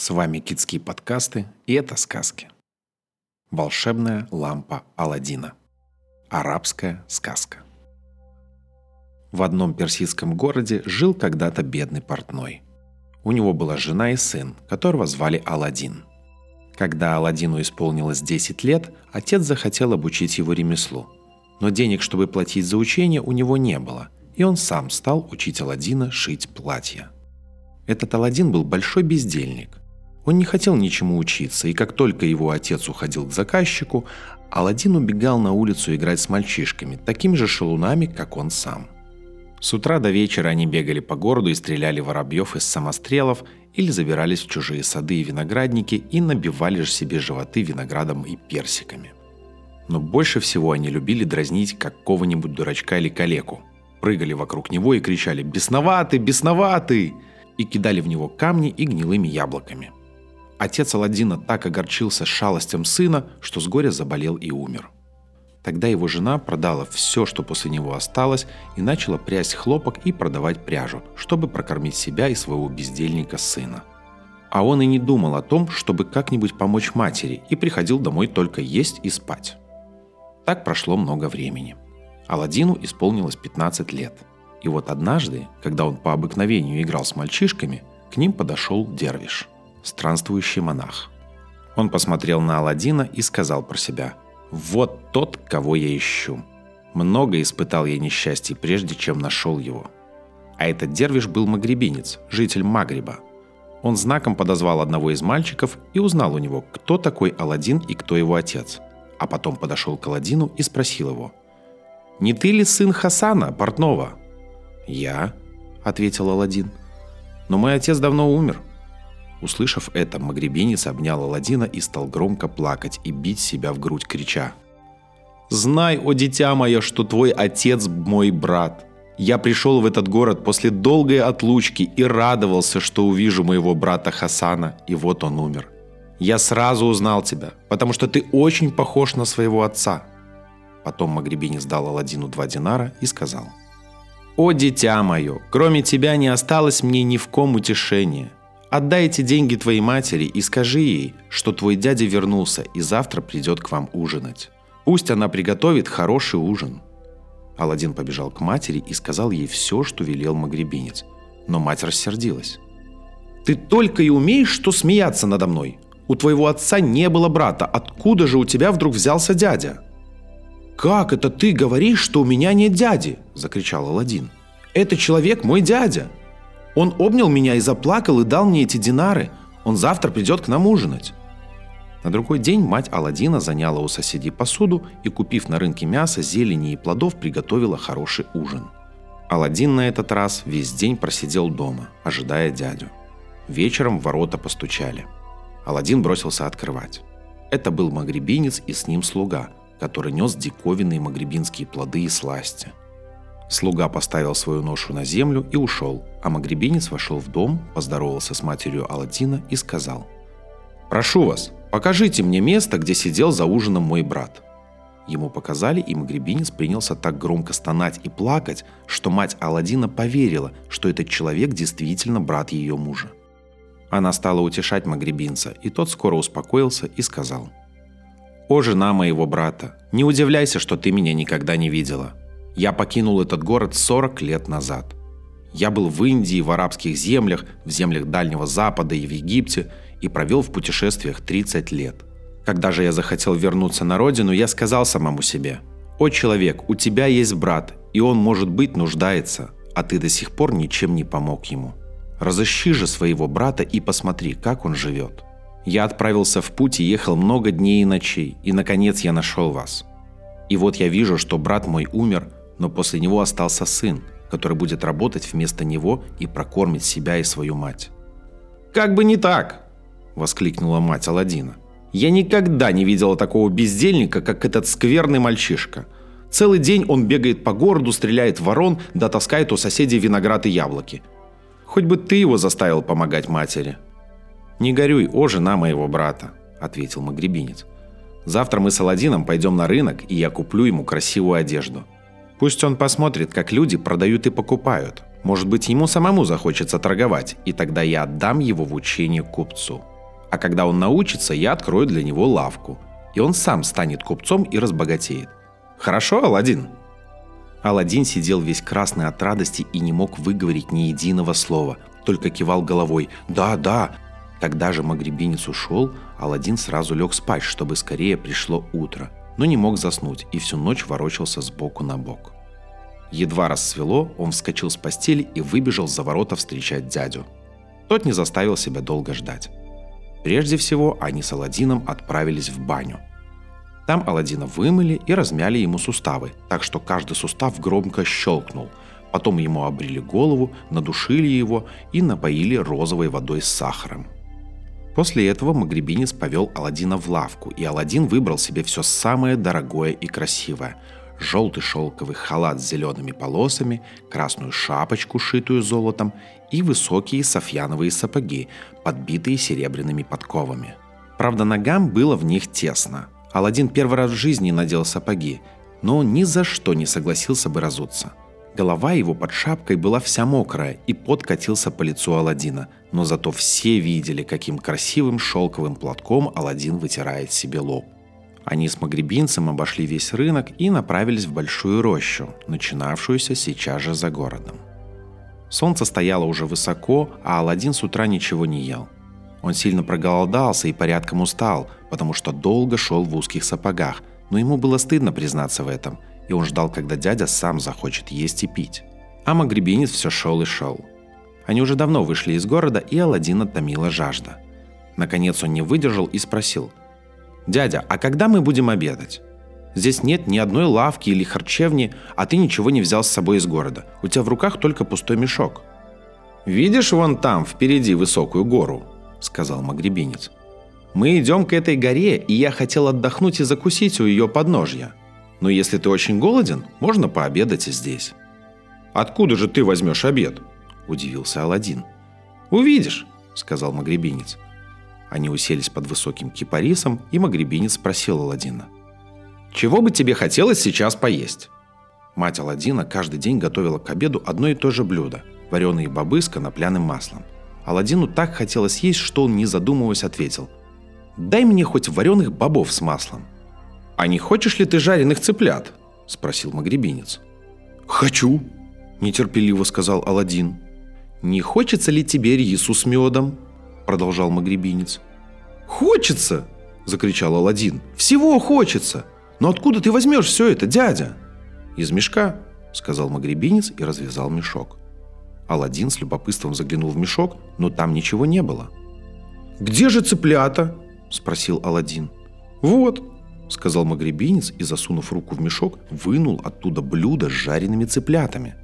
С вами Китские подкасты, и это сказки. Волшебная лампа Аладдина. Арабская сказка. В одном персидском городе жил когда-то бедный портной. У него была жена и сын, которого звали Аладдин. Когда Аладдину исполнилось 10 лет, отец захотел обучить его ремеслу. Но денег, чтобы платить за учение, у него не было, и он сам стал учить Аладдина шить платья. Этот Аладдин был большой бездельник – он не хотел ничему учиться, и как только его отец уходил к заказчику, Аладдин убегал на улицу играть с мальчишками, такими же шалунами, как он сам. С утра до вечера они бегали по городу и стреляли воробьев из самострелов или забирались в чужие сады и виноградники и набивали же себе животы виноградом и персиками. Но больше всего они любили дразнить какого-нибудь дурачка или калеку. Прыгали вокруг него и кричали «Бесноватый! Бесноватый!» и кидали в него камни и гнилыми яблоками – Отец Аладдина так огорчился шалостям сына, что с горя заболел и умер. Тогда его жена продала все, что после него осталось, и начала прясть хлопок и продавать пряжу, чтобы прокормить себя и своего бездельника сына. А он и не думал о том, чтобы как-нибудь помочь матери, и приходил домой только есть и спать. Так прошло много времени. Аладдину исполнилось 15 лет. И вот однажды, когда он по обыкновению играл с мальчишками, к ним подошел дервиш – странствующий монах. Он посмотрел на Аладдина и сказал про себя «Вот тот, кого я ищу». Много испытал я несчастье, прежде чем нашел его. А этот дервиш был магребинец, житель Магриба. Он знаком подозвал одного из мальчиков и узнал у него, кто такой Аладдин и кто его отец. А потом подошел к Аладдину и спросил его «Не ты ли сын Хасана, портного?» «Я», — ответил Аладдин. «Но мой отец давно умер. Услышав это, магребинец обнял Аладдина и стал громко плакать и бить себя в грудь, крича. «Знай, о дитя мое, что твой отец мой брат. Я пришел в этот город после долгой отлучки и радовался, что увижу моего брата Хасана, и вот он умер. Я сразу узнал тебя, потому что ты очень похож на своего отца». Потом Магребинец дал Аладдину два динара и сказал. «О, дитя мое, кроме тебя не осталось мне ни в ком утешения. Отдай эти деньги твоей матери и скажи ей, что твой дядя вернулся и завтра придет к вам ужинать. Пусть она приготовит хороший ужин». Аладдин побежал к матери и сказал ей все, что велел магребинец. Но мать рассердилась. «Ты только и умеешь, что смеяться надо мной. У твоего отца не было брата. Откуда же у тебя вдруг взялся дядя?» «Как это ты говоришь, что у меня нет дяди?» – закричал Аладдин. «Это человек мой дядя. Он обнял меня и заплакал, и дал мне эти динары. Он завтра придет к нам ужинать». На другой день мать Аладдина заняла у соседей посуду и, купив на рынке мясо, зелени и плодов, приготовила хороший ужин. Аладдин на этот раз весь день просидел дома, ожидая дядю. Вечером в ворота постучали. Аладдин бросился открывать. Это был магребинец и с ним слуга, который нес диковинные магребинские плоды и сласти – Слуга поставил свою ношу на землю и ушел, а магребинец вошел в дом, поздоровался с матерью Аладдина и сказал «Прошу вас, покажите мне место, где сидел за ужином мой брат». Ему показали, и магребинец принялся так громко стонать и плакать, что мать Аладдина поверила, что этот человек действительно брат ее мужа. Она стала утешать магребинца, и тот скоро успокоился и сказал «О, жена моего брата, не удивляйся, что ты меня никогда не видела. Я покинул этот город 40 лет назад. Я был в Индии, в арабских землях, в землях Дальнего Запада и в Египте и провел в путешествиях 30 лет. Когда же я захотел вернуться на родину, я сказал самому себе, «О человек, у тебя есть брат, и он, может быть, нуждается, а ты до сих пор ничем не помог ему. Разыщи же своего брата и посмотри, как он живет». Я отправился в путь и ехал много дней и ночей, и, наконец, я нашел вас. И вот я вижу, что брат мой умер, но после него остался сын, который будет работать вместо него и прокормить себя и свою мать. «Как бы не так!» – воскликнула мать Аладдина. «Я никогда не видела такого бездельника, как этот скверный мальчишка. Целый день он бегает по городу, стреляет в ворон, да таскает у соседей виноград и яблоки. Хоть бы ты его заставил помогать матери». «Не горюй, о жена моего брата», – ответил магребинец. «Завтра мы с Аладдином пойдем на рынок, и я куплю ему красивую одежду». Пусть он посмотрит, как люди продают и покупают. Может быть, ему самому захочется торговать, и тогда я отдам его в учение купцу. А когда он научится, я открою для него лавку, и он сам станет купцом и разбогатеет. Хорошо, Аладдин?» Аладдин сидел весь красный от радости и не мог выговорить ни единого слова, только кивал головой «Да, да». Когда же магребинец ушел, Аладдин сразу лег спать, чтобы скорее пришло утро, но не мог заснуть и всю ночь ворочался с боку на бок. Едва рассвело, он вскочил с постели и выбежал за ворота встречать дядю. Тот не заставил себя долго ждать. Прежде всего, они с Аладдином отправились в баню – там Аладдина вымыли и размяли ему суставы, так что каждый сустав громко щелкнул. Потом ему обрили голову, надушили его и напоили розовой водой с сахаром. После этого магребинец повел Аладдина в лавку, и Аладдин выбрал себе все самое дорогое и красивое. Желтый шелковый халат с зелеными полосами, красную шапочку, шитую золотом, и высокие софьяновые сапоги, подбитые серебряными подковами. Правда, ногам было в них тесно – Аладдин первый раз в жизни надел сапоги, но ни за что не согласился бы разуться. Голова его под шапкой была вся мокрая, и пот катился по лицу Аладдина, но зато все видели, каким красивым шелковым платком Аладдин вытирает себе лоб. Они с магребинцем обошли весь рынок и направились в большую рощу, начинавшуюся сейчас же за городом. Солнце стояло уже высоко, а Аладдин с утра ничего не ел – он сильно проголодался и порядком устал, потому что долго шел в узких сапогах, но ему было стыдно признаться в этом, и он ждал, когда дядя сам захочет есть и пить. А магребинец все шел и шел. Они уже давно вышли из города, и Аладдина томила жажда. Наконец он не выдержал и спросил. «Дядя, а когда мы будем обедать? Здесь нет ни одной лавки или харчевни, а ты ничего не взял с собой из города. У тебя в руках только пустой мешок». «Видишь вон там, впереди высокую гору?» — сказал магребинец. «Мы идем к этой горе, и я хотел отдохнуть и закусить у ее подножья. Но если ты очень голоден, можно пообедать и здесь». «Откуда же ты возьмешь обед?» – удивился Аладдин. «Увидишь», – сказал магребинец. Они уселись под высоким кипарисом, и магребинец спросил Аладдина. «Чего бы тебе хотелось сейчас поесть?» Мать Аладдина каждый день готовила к обеду одно и то же блюдо – вареные бобы с конопляным маслом – Аладдину так хотелось есть, что он, не задумываясь, ответил. «Дай мне хоть вареных бобов с маслом». «А не хочешь ли ты жареных цыплят?» – спросил магребинец. «Хочу», – нетерпеливо сказал Аладдин. «Не хочется ли тебе рису с медом?» – продолжал магребинец. «Хочется!» – закричал Аладдин. «Всего хочется! Но откуда ты возьмешь все это, дядя?» «Из мешка», – сказал магребинец и развязал мешок. Аладдин с любопытством заглянул в мешок, но там ничего не было. «Где же цыплята?» – спросил Аладдин. «Вот», – сказал магребинец и, засунув руку в мешок, вынул оттуда блюдо с жареными цыплятами.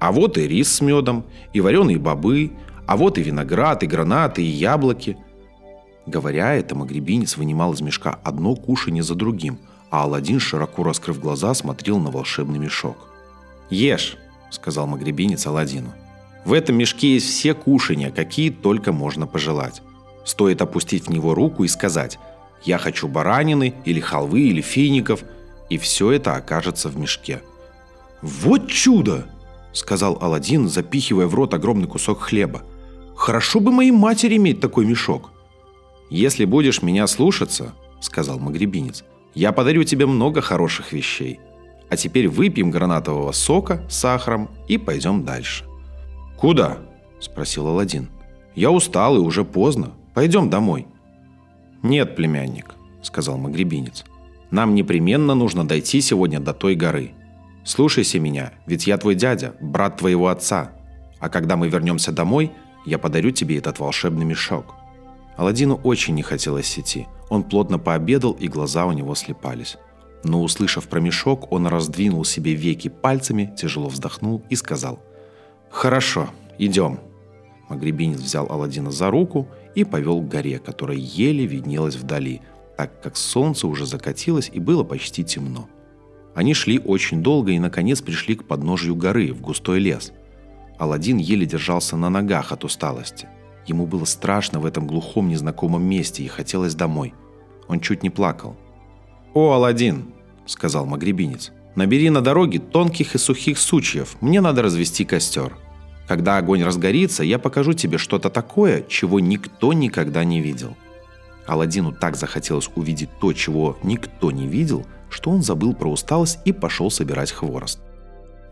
«А вот и рис с медом, и вареные бобы, а вот и виноград, и гранаты, и яблоки». Говоря это, магребинец вынимал из мешка одно кушанье за другим, а Аладдин, широко раскрыв глаза, смотрел на волшебный мешок. «Ешь», – сказал магребинец Аладдину. В этом мешке есть все кушания, какие только можно пожелать. Стоит опустить в него руку и сказать «Я хочу баранины, или халвы, или фиников», и все это окажется в мешке. «Вот чудо!» – сказал Аладдин, запихивая в рот огромный кусок хлеба. «Хорошо бы моей матери иметь такой мешок!» «Если будешь меня слушаться, – сказал магребинец, – я подарю тебе много хороших вещей. А теперь выпьем гранатового сока с сахаром и пойдем дальше». «Куда?» – спросил Аладдин. «Я устал и уже поздно. Пойдем домой». «Нет, племянник», – сказал магребинец. «Нам непременно нужно дойти сегодня до той горы. Слушайся меня, ведь я твой дядя, брат твоего отца. А когда мы вернемся домой, я подарю тебе этот волшебный мешок». Аладдину очень не хотелось идти. Он плотно пообедал, и глаза у него слепались. Но, услышав про мешок, он раздвинул себе веки пальцами, тяжело вздохнул и сказал – «Хорошо, идем». Магребинец взял Аладдина за руку и повел к горе, которая еле виднелась вдали, так как солнце уже закатилось и было почти темно. Они шли очень долго и, наконец, пришли к подножию горы, в густой лес. Аладдин еле держался на ногах от усталости. Ему было страшно в этом глухом незнакомом месте и хотелось домой. Он чуть не плакал. «О, Аладдин!» – сказал магребинец. Набери на дороге тонких и сухих сучьев. Мне надо развести костер. Когда огонь разгорится, я покажу тебе что-то такое, чего никто никогда не видел». Аладдину так захотелось увидеть то, чего никто не видел, что он забыл про усталость и пошел собирать хворост.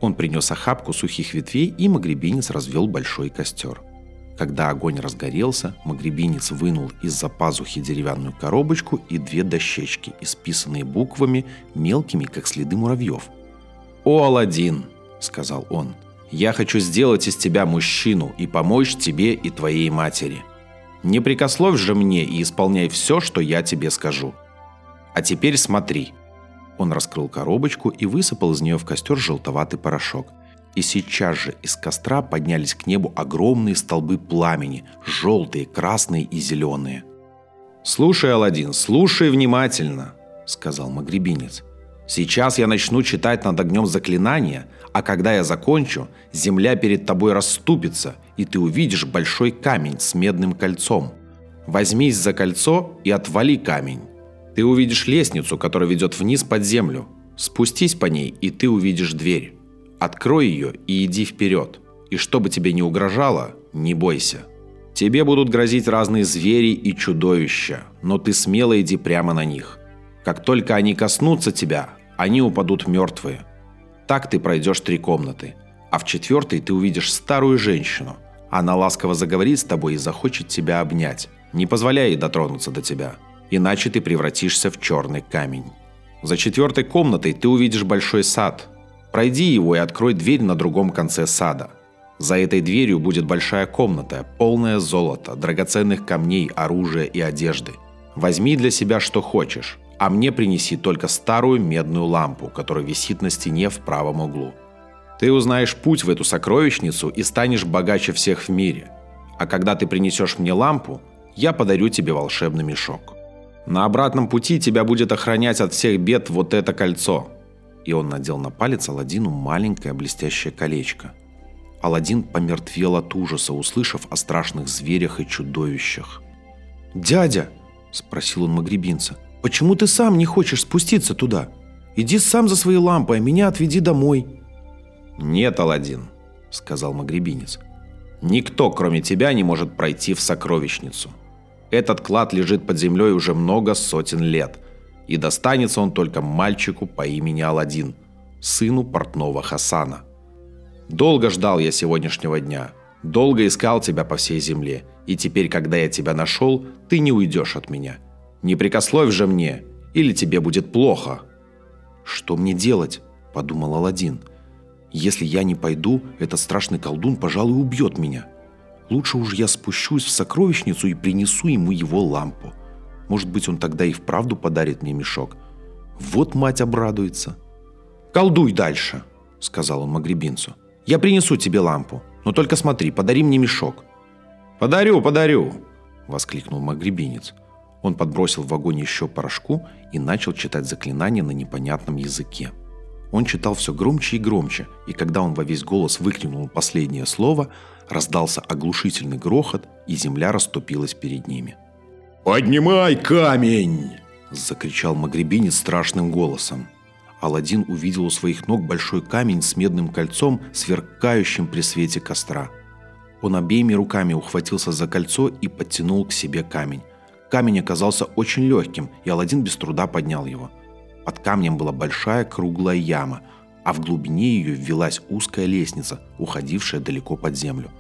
Он принес охапку сухих ветвей, и магребинец развел большой костер. Когда огонь разгорелся, магребинец вынул из-за пазухи деревянную коробочку и две дощечки, исписанные буквами, мелкими, как следы муравьев. «О, Аладдин!» — сказал он. «Я хочу сделать из тебя мужчину и помочь тебе и твоей матери. Не прикословь же мне и исполняй все, что я тебе скажу. А теперь смотри». Он раскрыл коробочку и высыпал из нее в костер желтоватый порошок – и сейчас же из костра поднялись к небу огромные столбы пламени, желтые, красные и зеленые. «Слушай, Аладдин, слушай внимательно», — сказал магребинец. «Сейчас я начну читать над огнем заклинания, а когда я закончу, земля перед тобой расступится, и ты увидишь большой камень с медным кольцом. Возьмись за кольцо и отвали камень. Ты увидишь лестницу, которая ведет вниз под землю. Спустись по ней, и ты увидишь дверь. Открой ее и иди вперед. И что бы тебе ни угрожало, не бойся. Тебе будут грозить разные звери и чудовища, но ты смело иди прямо на них. Как только они коснутся тебя, они упадут мертвые. Так ты пройдешь три комнаты, а в четвертой ты увидишь старую женщину. Она ласково заговорит с тобой и захочет тебя обнять. Не позволяй ей дотронуться до тебя, иначе ты превратишься в черный камень. За четвертой комнатой ты увидишь большой сад – Пройди его и открой дверь на другом конце сада. За этой дверью будет большая комната, полная золота, драгоценных камней, оружия и одежды. Возьми для себя что хочешь, а мне принеси только старую медную лампу, которая висит на стене в правом углу. Ты узнаешь путь в эту сокровищницу и станешь богаче всех в мире. А когда ты принесешь мне лампу, я подарю тебе волшебный мешок. На обратном пути тебя будет охранять от всех бед вот это кольцо – и он надел на палец Аладдину маленькое блестящее колечко. Аладдин помертвел от ужаса, услышав о страшных зверях и чудовищах. «Дядя!» – спросил он магребинца. «Почему ты сам не хочешь спуститься туда? Иди сам за своей лампой, а меня отведи домой». «Нет, Аладдин», – сказал магребинец. «Никто, кроме тебя, не может пройти в сокровищницу. Этот клад лежит под землей уже много сотен лет – и достанется он только мальчику по имени Аладдин, сыну портного Хасана. Долго ждал я сегодняшнего дня, долго искал тебя по всей земле, и теперь, когда я тебя нашел, ты не уйдешь от меня. Не прикословь же мне, или тебе будет плохо». «Что мне делать?» – подумал Аладдин. «Если я не пойду, этот страшный колдун, пожалуй, убьет меня. Лучше уж я спущусь в сокровищницу и принесу ему его лампу». Может быть, он тогда и вправду подарит мне мешок. Вот мать обрадуется. «Колдуй дальше», — сказал он Магребинцу. «Я принесу тебе лампу, но только смотри, подари мне мешок». «Подарю, подарю», — воскликнул Магребинец. Он подбросил в огонь еще порошку и начал читать заклинание на непонятном языке. Он читал все громче и громче, и когда он во весь голос выкрикнул последнее слово, раздался оглушительный грохот, и земля расступилась перед ними. «Поднимай камень!» – закричал Магребинец страшным голосом. Аладдин увидел у своих ног большой камень с медным кольцом, сверкающим при свете костра. Он обеими руками ухватился за кольцо и подтянул к себе камень. Камень оказался очень легким, и Аладдин без труда поднял его. Под камнем была большая круглая яма, а в глубине ее ввелась узкая лестница, уходившая далеко под землю.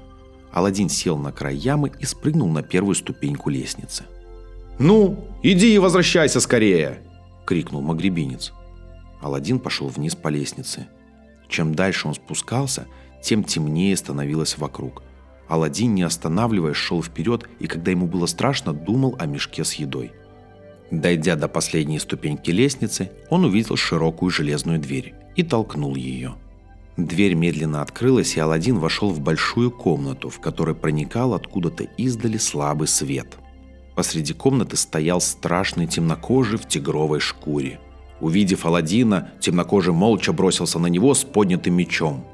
Аладдин сел на край ямы и спрыгнул на первую ступеньку лестницы. «Ну, иди и возвращайся скорее!» – крикнул магребинец. Аладдин пошел вниз по лестнице. Чем дальше он спускался, тем темнее становилось вокруг. Аладдин, не останавливаясь, шел вперед и, когда ему было страшно, думал о мешке с едой. Дойдя до последней ступеньки лестницы, он увидел широкую железную дверь и толкнул ее. Дверь медленно открылась, и Аладдин вошел в большую комнату, в которой проникал откуда-то издали слабый свет – Посреди комнаты стоял страшный темнокожий в тигровой шкуре. Увидев Аладдина, темнокожий молча бросился на него с поднятым мечом.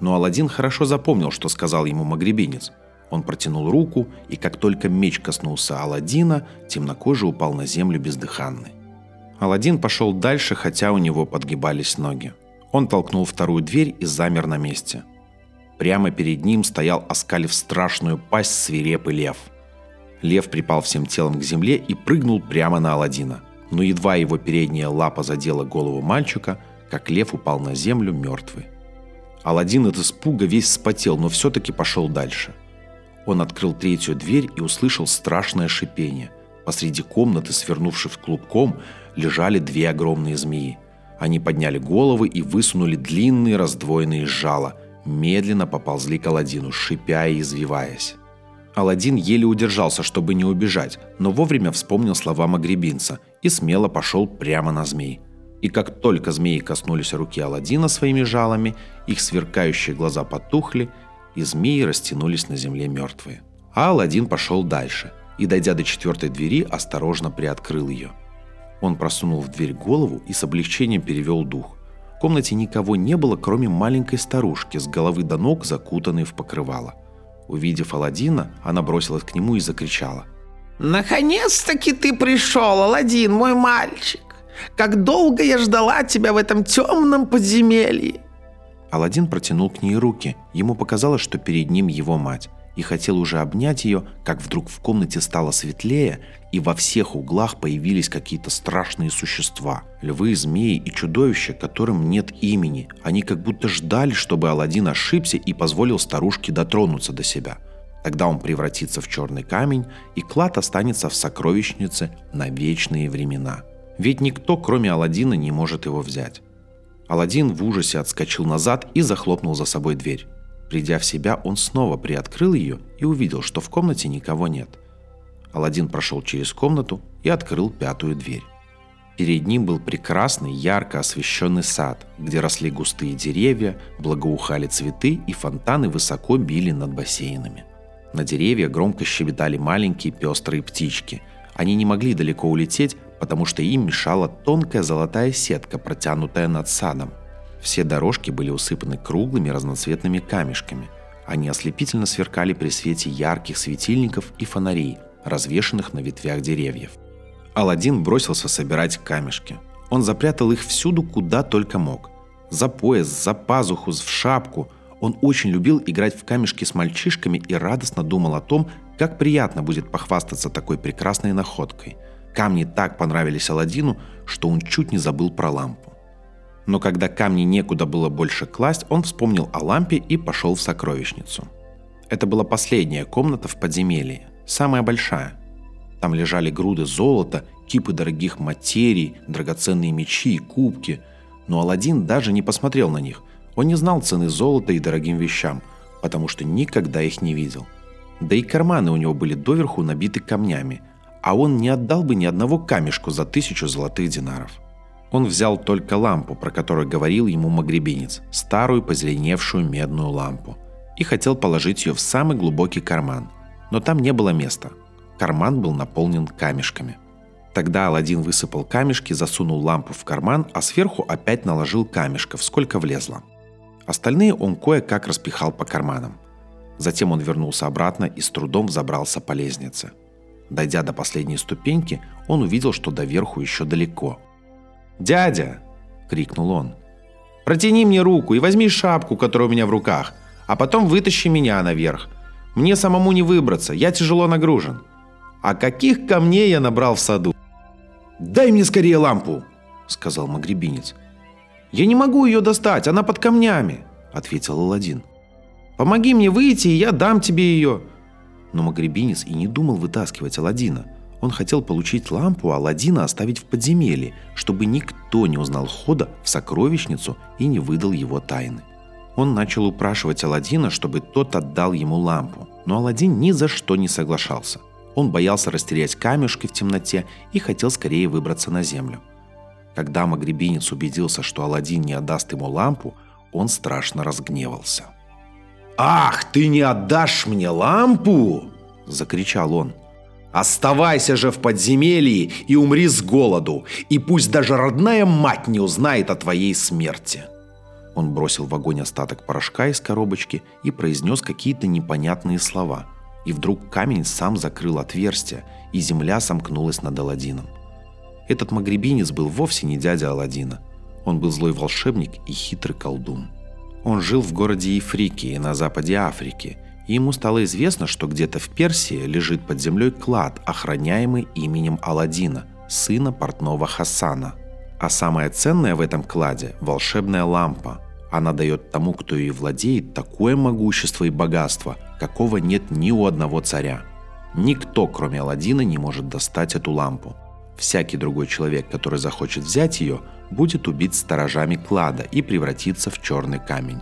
Но Аладдин хорошо запомнил, что сказал ему магребинец. Он протянул руку, и как только меч коснулся Аладдина, темнокожий упал на землю бездыханный. Аладдин пошел дальше, хотя у него подгибались ноги. Он толкнул вторую дверь и замер на месте. Прямо перед ним стоял, оскалив страшную пасть, свирепый лев. Лев припал всем телом к земле и прыгнул прямо на Аладдина. Но едва его передняя лапа задела голову мальчика, как лев упал на землю мертвый. Аладдин от испуга весь вспотел, но все-таки пошел дальше. Он открыл третью дверь и услышал страшное шипение. Посреди комнаты, свернувшись клубком, лежали две огромные змеи. Они подняли головы и высунули длинные раздвоенные жала, медленно поползли к Аладдину, шипя и извиваясь. Аладдин еле удержался, чтобы не убежать, но вовремя вспомнил слова магребинца и смело пошел прямо на змей. И как только змеи коснулись руки Аладдина своими жалами, их сверкающие глаза потухли, и змеи растянулись на земле мертвые. А Аладдин пошел дальше и, дойдя до четвертой двери, осторожно приоткрыл ее. Он просунул в дверь голову и с облегчением перевел дух. В комнате никого не было, кроме маленькой старушки, с головы до ног закутанной в покрывало. Увидев Аладдина, она бросилась к нему и закричала. «Наконец-таки ты пришел, Аладдин, мой мальчик! Как долго я ждала тебя в этом темном подземелье!» Аладдин протянул к ней руки. Ему показалось, что перед ним его мать. И хотел уже обнять ее, как вдруг в комнате стало светлее, и во всех углах появились какие-то страшные существа. Львы, змеи и чудовища, которым нет имени. Они как будто ждали, чтобы Аладдин ошибся и позволил старушке дотронуться до себя. Тогда он превратится в черный камень, и клад останется в сокровищнице на вечные времена. Ведь никто, кроме Аладдина, не может его взять. Аладдин в ужасе отскочил назад и захлопнул за собой дверь. Придя в себя, он снова приоткрыл ее и увидел, что в комнате никого нет. Аладдин прошел через комнату и открыл пятую дверь. Перед ним был прекрасный, ярко освещенный сад, где росли густые деревья, благоухали цветы и фонтаны высоко били над бассейнами. На деревьях громко щебетали маленькие пестрые птички. Они не могли далеко улететь, потому что им мешала тонкая золотая сетка, протянутая над садом. Все дорожки были усыпаны круглыми разноцветными камешками. Они ослепительно сверкали при свете ярких светильников и фонарей, развешанных на ветвях деревьев. Аладдин бросился собирать камешки. Он запрятал их всюду, куда только мог. За пояс, за пазуху, в шапку. Он очень любил играть в камешки с мальчишками и радостно думал о том, как приятно будет похвастаться такой прекрасной находкой – Камни так понравились Аладдину, что он чуть не забыл про лампу. Но когда камни некуда было больше класть, он вспомнил о лампе и пошел в сокровищницу. Это была последняя комната в подземелье, самая большая. Там лежали груды золота, кипы дорогих материй, драгоценные мечи и кубки. Но Аладдин даже не посмотрел на них. Он не знал цены золота и дорогим вещам, потому что никогда их не видел. Да и карманы у него были доверху набиты камнями – а он не отдал бы ни одного камешку за тысячу золотых динаров. Он взял только лампу, про которую говорил ему магребинец, старую позеленевшую медную лампу, и хотел положить ее в самый глубокий карман, но там не было места. Карман был наполнен камешками. Тогда Аладдин высыпал камешки, засунул лампу в карман, а сверху опять наложил камешков, сколько влезло. Остальные он кое-как распихал по карманам. Затем он вернулся обратно и с трудом взобрался по лестнице – Дойдя до последней ступеньки, он увидел, что до верху еще далеко. «Дядя!» – крикнул он. «Протяни мне руку и возьми шапку, которая у меня в руках, а потом вытащи меня наверх. Мне самому не выбраться, я тяжело нагружен. А каких камней я набрал в саду?» «Дай мне скорее лампу!» – сказал магребинец. «Я не могу ее достать, она под камнями!» – ответил Аладдин. «Помоги мне выйти, и я дам тебе ее!» Но Магребинец и не думал вытаскивать Аладдина. Он хотел получить лампу, а Аладдина оставить в подземелье, чтобы никто не узнал хода в сокровищницу и не выдал его тайны. Он начал упрашивать Аладдина, чтобы тот отдал ему лампу, но Аладдин ни за что не соглашался. Он боялся растерять камешки в темноте и хотел скорее выбраться на землю. Когда Магребинец убедился, что Аладдин не отдаст ему лампу, он страшно разгневался. «Ах, ты не отдашь мне лампу!» – закричал он. «Оставайся же в подземелье и умри с голоду, и пусть даже родная мать не узнает о твоей смерти!» Он бросил в огонь остаток порошка из коробочки и произнес какие-то непонятные слова. И вдруг камень сам закрыл отверстие, и земля сомкнулась над Аладдином. Этот магребинец был вовсе не дядя Аладдина. Он был злой волшебник и хитрый колдун. Он жил в городе Ефрикии на западе Африки, ему стало известно, что где-то в Персии лежит под землей клад, охраняемый именем Аладдина, сына портного Хасана. А самое ценное в этом кладе – волшебная лампа. Она дает тому, кто ее владеет, такое могущество и богатство, какого нет ни у одного царя. Никто, кроме Аладдина, не может достать эту лампу. Всякий другой человек, который захочет взять ее, будет убит сторожами клада и превратиться в черный камень.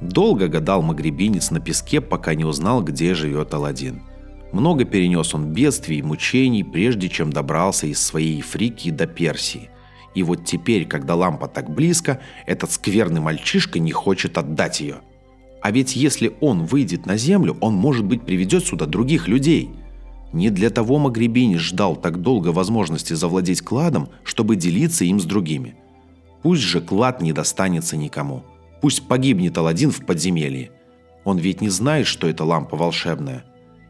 Долго гадал магребинец на песке, пока не узнал, где живет Аладдин. Много перенес он бедствий и мучений, прежде чем добрался из своей Фрикии до Персии. И вот теперь, когда лампа так близко, этот скверный мальчишка не хочет отдать ее. А ведь если он выйдет на землю, он, может быть, приведет сюда других людей – не для того Магребинец ждал так долго возможности завладеть кладом, чтобы делиться им с другими. Пусть же клад не достанется никому. Пусть погибнет Аладдин в подземелье. Он ведь не знает, что это лампа волшебная.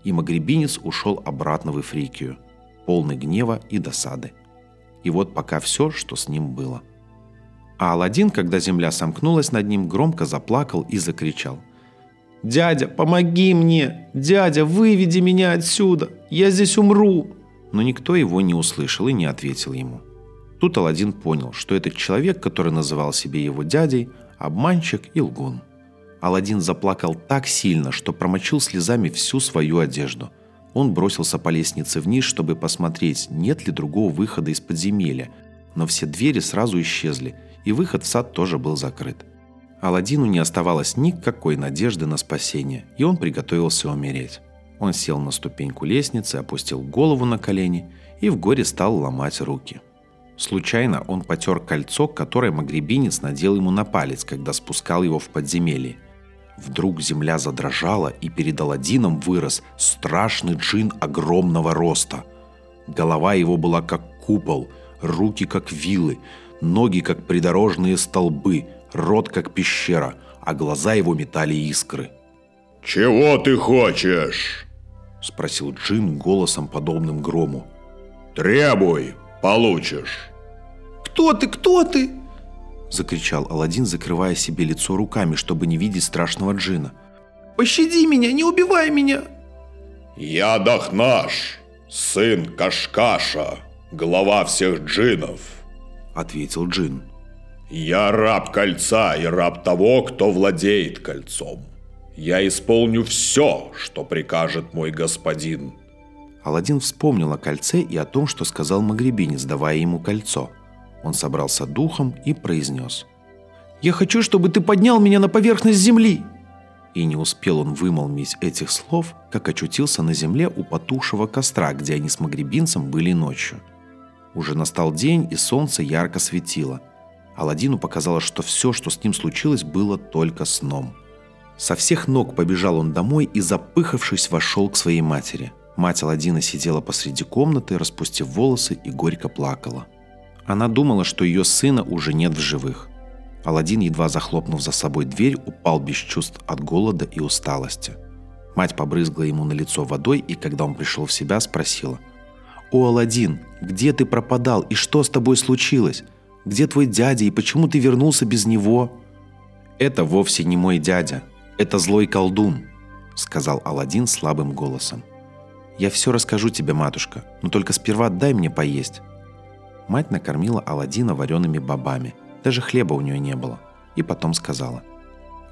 И Магребинец ушел обратно в Эфрикию, полный гнева и досады. И вот пока все, что с ним было. А Аладдин, когда земля сомкнулась над ним, громко заплакал и закричал – «Дядя, помоги мне! Дядя, выведи меня отсюда! Я здесь умру!» Но никто его не услышал и не ответил ему. Тут Аладдин понял, что этот человек, который называл себе его дядей, обманщик и лгун. Аладдин заплакал так сильно, что промочил слезами всю свою одежду. Он бросился по лестнице вниз, чтобы посмотреть, нет ли другого выхода из подземелья, но все двери сразу исчезли, и выход в сад тоже был закрыт. Аладдину не оставалось никакой надежды на спасение, и он приготовился умереть. Он сел на ступеньку лестницы, опустил голову на колени и в горе стал ломать руки. Случайно он потер кольцо, которое магребинец надел ему на палец, когда спускал его в подземелье. Вдруг земля задрожала, и перед Аладдином вырос страшный джин огромного роста. Голова его была как купол, руки как вилы, ноги как придорожные столбы, рот как пещера, а глаза его метали искры. «Чего ты хочешь?» – спросил Джин голосом, подобным грому. «Требуй, получишь». «Кто ты, кто ты?» – закричал Аладдин, закрывая себе лицо руками, чтобы не видеть страшного Джина. «Пощади меня, не убивай меня!» «Я Дахнаш, сын Кашкаша, глава всех джинов», – ответил Джин. «Я раб кольца и раб того, кто владеет кольцом. Я исполню все, что прикажет мой господин». Аладдин вспомнил о кольце и о том, что сказал Магребинец, давая ему кольцо. Он собрался духом и произнес. «Я хочу, чтобы ты поднял меня на поверхность земли!» И не успел он вымолвить этих слов, как очутился на земле у потухшего костра, где они с Магребинцем были ночью. Уже настал день, и солнце ярко светило – Аладдину показалось, что все, что с ним случилось, было только сном. Со всех ног побежал он домой и, запыхавшись, вошел к своей матери. Мать Аладдина сидела посреди комнаты, распустив волосы и горько плакала. Она думала, что ее сына уже нет в живых. Аладдин, едва захлопнув за собой дверь, упал без чувств от голода и усталости. Мать побрызгала ему на лицо водой и, когда он пришел в себя, спросила. «О, Аладдин, где ты пропадал и что с тобой случилось? Где твой дядя и почему ты вернулся без него?» «Это вовсе не мой дядя. Это злой колдун», — сказал Аладдин слабым голосом. «Я все расскажу тебе, матушка, но только сперва дай мне поесть». Мать накормила Аладдина вареными бобами. Даже хлеба у нее не было. И потом сказала.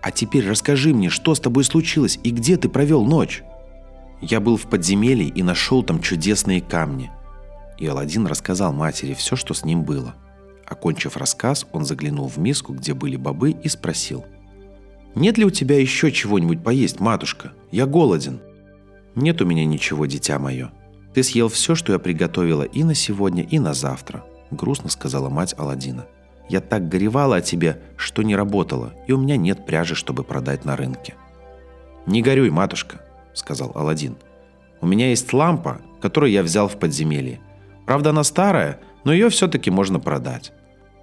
«А теперь расскажи мне, что с тобой случилось и где ты провел ночь?» «Я был в подземелье и нашел там чудесные камни». И Аладдин рассказал матери все, что с ним было. Окончив рассказ, он заглянул в миску, где были бобы, и спросил. «Нет ли у тебя еще чего-нибудь поесть, матушка? Я голоден». «Нет у меня ничего, дитя мое. Ты съел все, что я приготовила и на сегодня, и на завтра», — грустно сказала мать Аладдина. «Я так горевала о тебе, что не работала, и у меня нет пряжи, чтобы продать на рынке». «Не горюй, матушка», — сказал Аладдин. «У меня есть лампа, которую я взял в подземелье. Правда, она старая, но ее все-таки можно продать.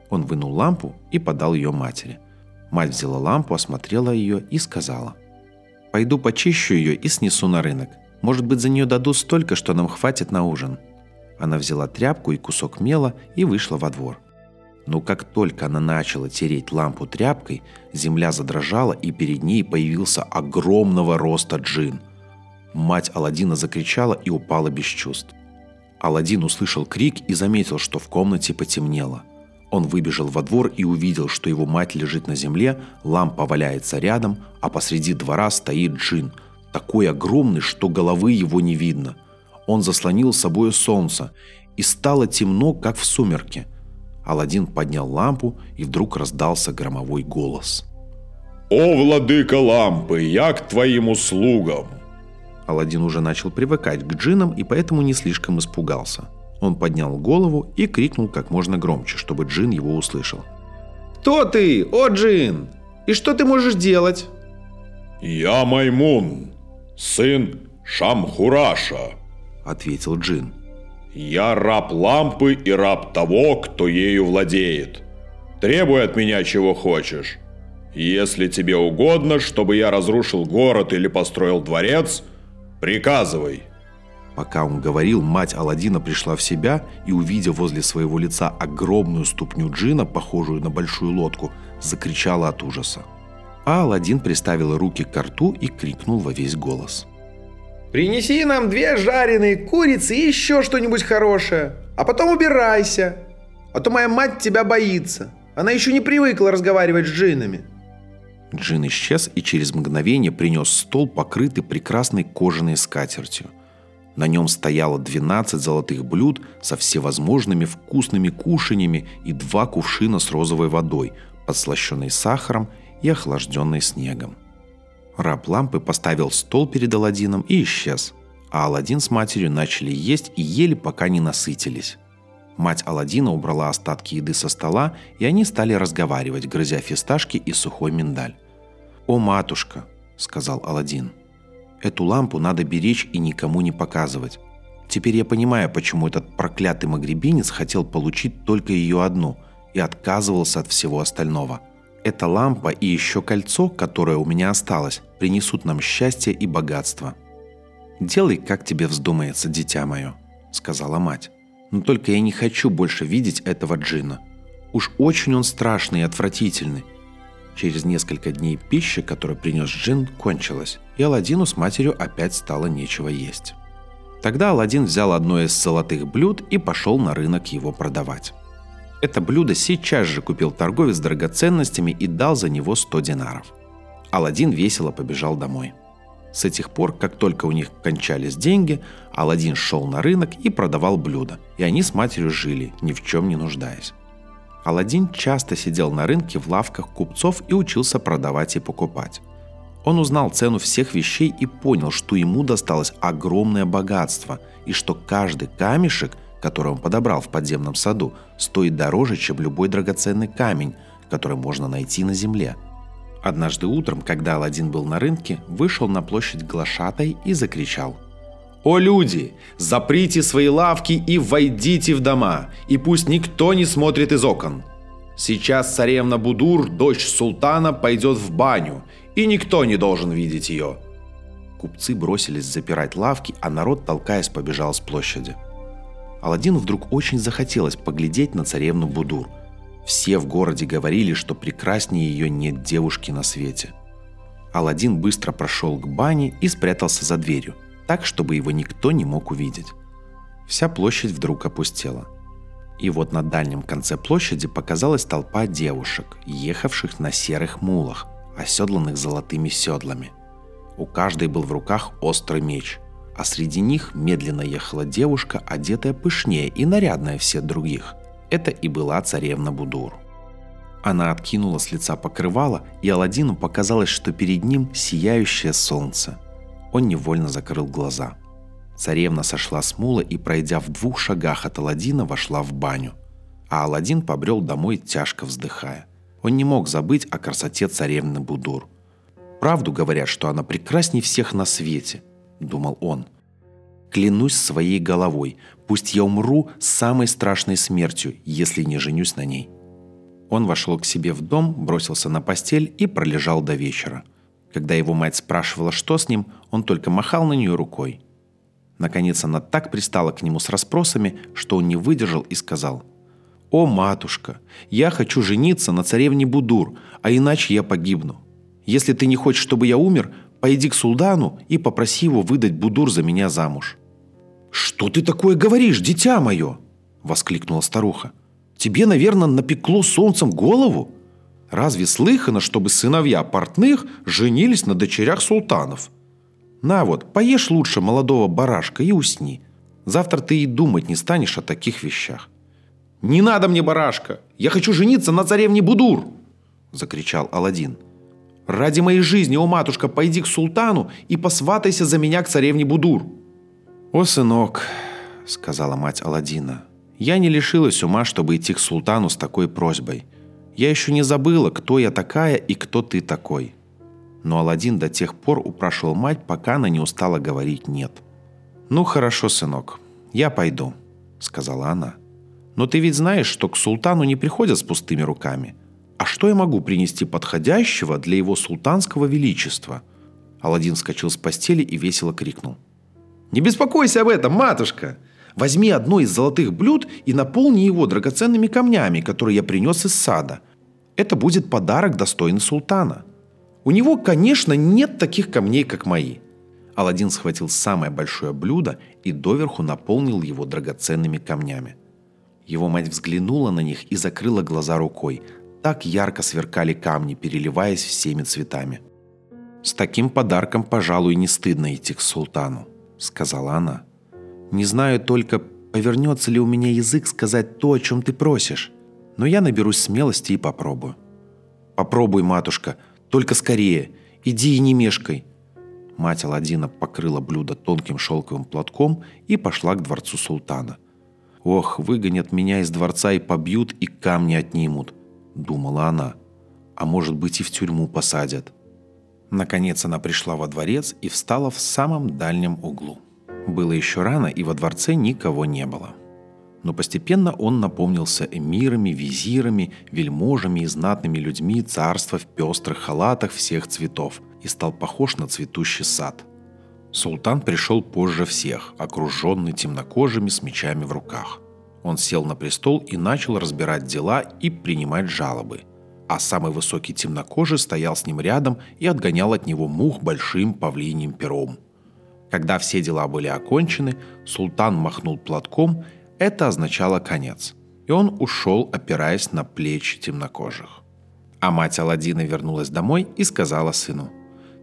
Он вынул лампу и подал ее матери. Мать взяла лампу, осмотрела ее и сказала. «Пойду почищу ее и снесу на рынок. Может быть, за нее дадут столько, что нам хватит на ужин». Она взяла тряпку и кусок мела и вышла во двор. Но как только она начала тереть лампу тряпкой, земля задрожала, и перед ней появился огромного роста джин. Мать Аладдина закричала и упала без чувств. Аладдин услышал крик и заметил, что в комнате потемнело. Он выбежал во двор и увидел, что его мать лежит на земле, лампа валяется рядом, а посреди двора стоит джин, такой огромный, что головы его не видно. Он заслонил собой солнце, и стало темно, как в сумерке. Аладдин поднял лампу, и вдруг раздался громовой голос. «О, владыка лампы, я к твоим услугам!» Аладдин уже начал привыкать к джинам и поэтому не слишком испугался. Он поднял голову и крикнул как можно громче, чтобы джин его услышал. «Кто ты, о джин? И что ты можешь делать?» «Я Маймун, сын Шамхураша», — ответил джин. «Я раб лампы и раб того, кто ею владеет. Требуй от меня чего хочешь. Если тебе угодно, чтобы я разрушил город или построил дворец, приказывай». Пока он говорил, мать Аладдина пришла в себя и, увидя возле своего лица огромную ступню джина, похожую на большую лодку, закричала от ужаса. А Аладдин приставил руки к рту и крикнул во весь голос. «Принеси нам две жареные курицы и еще что-нибудь хорошее, а потом убирайся, а то моя мать тебя боится. Она еще не привыкла разговаривать с джинами». Джин исчез и через мгновение принес стол, покрытый прекрасной кожаной скатертью. На нем стояло 12 золотых блюд со всевозможными вкусными кушаньями и два кувшина с розовой водой, подслащенной сахаром и охлажденной снегом. Раб лампы поставил стол перед Аладдином и исчез, а Аладдин с матерью начали есть и ели, пока не насытились. Мать Аладдина убрала остатки еды со стола, и они стали разговаривать, грызя фисташки и сухой миндаль. «О, матушка!» – сказал Аладдин. «Эту лампу надо беречь и никому не показывать. Теперь я понимаю, почему этот проклятый магребинец хотел получить только ее одну и отказывался от всего остального. Эта лампа и еще кольцо, которое у меня осталось, принесут нам счастье и богатство. «Делай, как тебе вздумается, дитя мое», – сказала мать. Но только я не хочу больше видеть этого джина. Уж очень он страшный и отвратительный. Через несколько дней пища, которую принес джин, кончилась, и Аладдину с матерью опять стало нечего есть. Тогда Аладдин взял одно из золотых блюд и пошел на рынок его продавать. Это блюдо сейчас же купил торговец драгоценностями и дал за него 100 динаров. Аладдин весело побежал домой. С этих пор, как только у них кончались деньги, Аладдин шел на рынок и продавал блюда, и они с матерью жили, ни в чем не нуждаясь. Аладдин часто сидел на рынке в лавках купцов и учился продавать и покупать. Он узнал цену всех вещей и понял, что ему досталось огромное богатство, и что каждый камешек, который он подобрал в подземном саду, стоит дороже, чем любой драгоценный камень, который можно найти на земле – Однажды утром, когда Аладдин был на рынке, вышел на площадь глашатай и закричал. «О люди, заприте свои лавки и войдите в дома, и пусть никто не смотрит из окон. Сейчас царевна Будур, дочь султана, пойдет в баню, и никто не должен видеть ее». Купцы бросились запирать лавки, а народ, толкаясь, побежал с площади. Аладдину вдруг очень захотелось поглядеть на царевну Будур – все в городе говорили, что прекраснее ее нет девушки на свете. Аладдин быстро прошел к бане и спрятался за дверью, так, чтобы его никто не мог увидеть. Вся площадь вдруг опустела. И вот на дальнем конце площади показалась толпа девушек, ехавших на серых мулах, оседланных золотыми седлами. У каждой был в руках острый меч, а среди них медленно ехала девушка, одетая пышнее и нарядная всех других. Это и была царевна Будур. Она откинула с лица покрывало, и Аладдину показалось, что перед ним сияющее солнце. Он невольно закрыл глаза. Царевна сошла с мула и, пройдя в двух шагах от Аладдина, вошла в баню. А Аладдин побрел домой, тяжко вздыхая. Он не мог забыть о красоте царевны Будур. «Правду говорят, что она прекрасней всех на свете», — думал он. «Клянусь своей головой, Пусть я умру самой страшной смертью, если не женюсь на ней. Он вошел к себе в дом, бросился на постель и пролежал до вечера. Когда его мать спрашивала, что с ним, он только махал на нее рукой. Наконец она так пристала к нему с расспросами, что он не выдержал и сказал, «О, матушка, я хочу жениться на царевне Будур, а иначе я погибну. Если ты не хочешь, чтобы я умер, пойди к султану и попроси его выдать Будур за меня замуж». «Что ты такое говоришь, дитя мое?» – воскликнула старуха. «Тебе, наверное, напекло солнцем голову? Разве слыхано, чтобы сыновья портных женились на дочерях султанов? На вот, поешь лучше молодого барашка и усни. Завтра ты и думать не станешь о таких вещах». «Не надо мне барашка! Я хочу жениться на царевне Будур!» – закричал Аладдин. «Ради моей жизни, о матушка, пойди к султану и посватайся за меня к царевне Будур!» «О, сынок!» – сказала мать Аладдина. «Я не лишилась ума, чтобы идти к султану с такой просьбой. Я еще не забыла, кто я такая и кто ты такой». Но Аладдин до тех пор упрашивал мать, пока она не устала говорить «нет». «Ну хорошо, сынок, я пойду», – сказала она. «Но ты ведь знаешь, что к султану не приходят с пустыми руками. А что я могу принести подходящего для его султанского величества?» Аладдин вскочил с постели и весело крикнул – «Не беспокойся об этом, матушка! Возьми одно из золотых блюд и наполни его драгоценными камнями, которые я принес из сада. Это будет подарок достойный султана. У него, конечно, нет таких камней, как мои». Аладдин схватил самое большое блюдо и доверху наполнил его драгоценными камнями. Его мать взглянула на них и закрыла глаза рукой. Так ярко сверкали камни, переливаясь всеми цветами. С таким подарком, пожалуй, не стыдно идти к султану сказала она. «Не знаю только, повернется ли у меня язык сказать то, о чем ты просишь, но я наберусь смелости и попробую». «Попробуй, матушка, только скорее, иди и не мешкай». Мать Аладдина покрыла блюдо тонким шелковым платком и пошла к дворцу султана. «Ох, выгонят меня из дворца и побьют, и камни отнимут», — думала она. «А может быть и в тюрьму посадят». Наконец она пришла во дворец и встала в самом дальнем углу. Было еще рано, и во дворце никого не было. Но постепенно он наполнился эмирами, визирами, вельможами и знатными людьми царства в пестрых халатах всех цветов и стал похож на цветущий сад. Султан пришел позже всех, окруженный темнокожими с мечами в руках. Он сел на престол и начал разбирать дела и принимать жалобы – а самый высокий темнокожий стоял с ним рядом и отгонял от него мух большим павлиним пером. Когда все дела были окончены, султан махнул платком, это означало конец, и он ушел, опираясь на плечи темнокожих. А мать Аладдина вернулась домой и сказала сыну,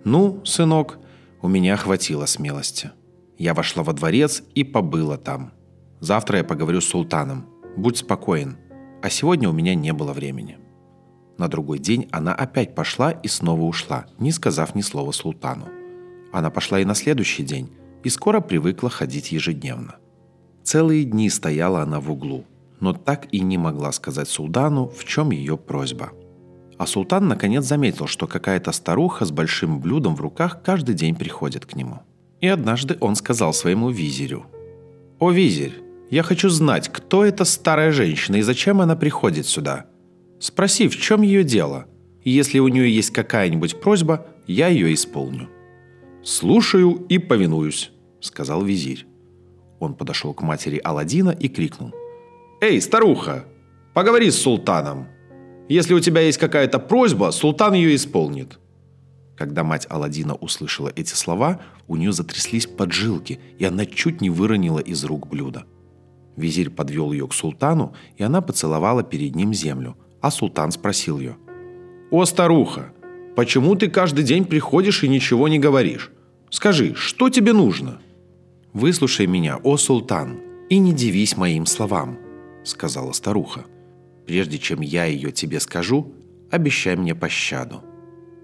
«Ну, сынок, у меня хватило смелости. Я вошла во дворец и побыла там. Завтра я поговорю с султаном. Будь спокоен. А сегодня у меня не было времени». На другой день она опять пошла и снова ушла, не сказав ни слова султану. Она пошла и на следующий день, и скоро привыкла ходить ежедневно. Целые дни стояла она в углу, но так и не могла сказать султану, в чем ее просьба. А султан наконец заметил, что какая-то старуха с большим блюдом в руках каждый день приходит к нему. И однажды он сказал своему визирю, «О, визирь, я хочу знать, кто эта старая женщина и зачем она приходит сюда?» Спроси, в чем ее дело. И если у нее есть какая-нибудь просьба, я ее исполню». «Слушаю и повинуюсь», — сказал визирь. Он подошел к матери Аладдина и крикнул. «Эй, старуха, поговори с султаном. Если у тебя есть какая-то просьба, султан ее исполнит». Когда мать Аладдина услышала эти слова, у нее затряслись поджилки, и она чуть не выронила из рук блюдо. Визирь подвел ее к султану, и она поцеловала перед ним землю, а султан спросил ее. «О, старуха, почему ты каждый день приходишь и ничего не говоришь? Скажи, что тебе нужно?» «Выслушай меня, о султан, и не дивись моим словам», — сказала старуха. «Прежде чем я ее тебе скажу, обещай мне пощаду».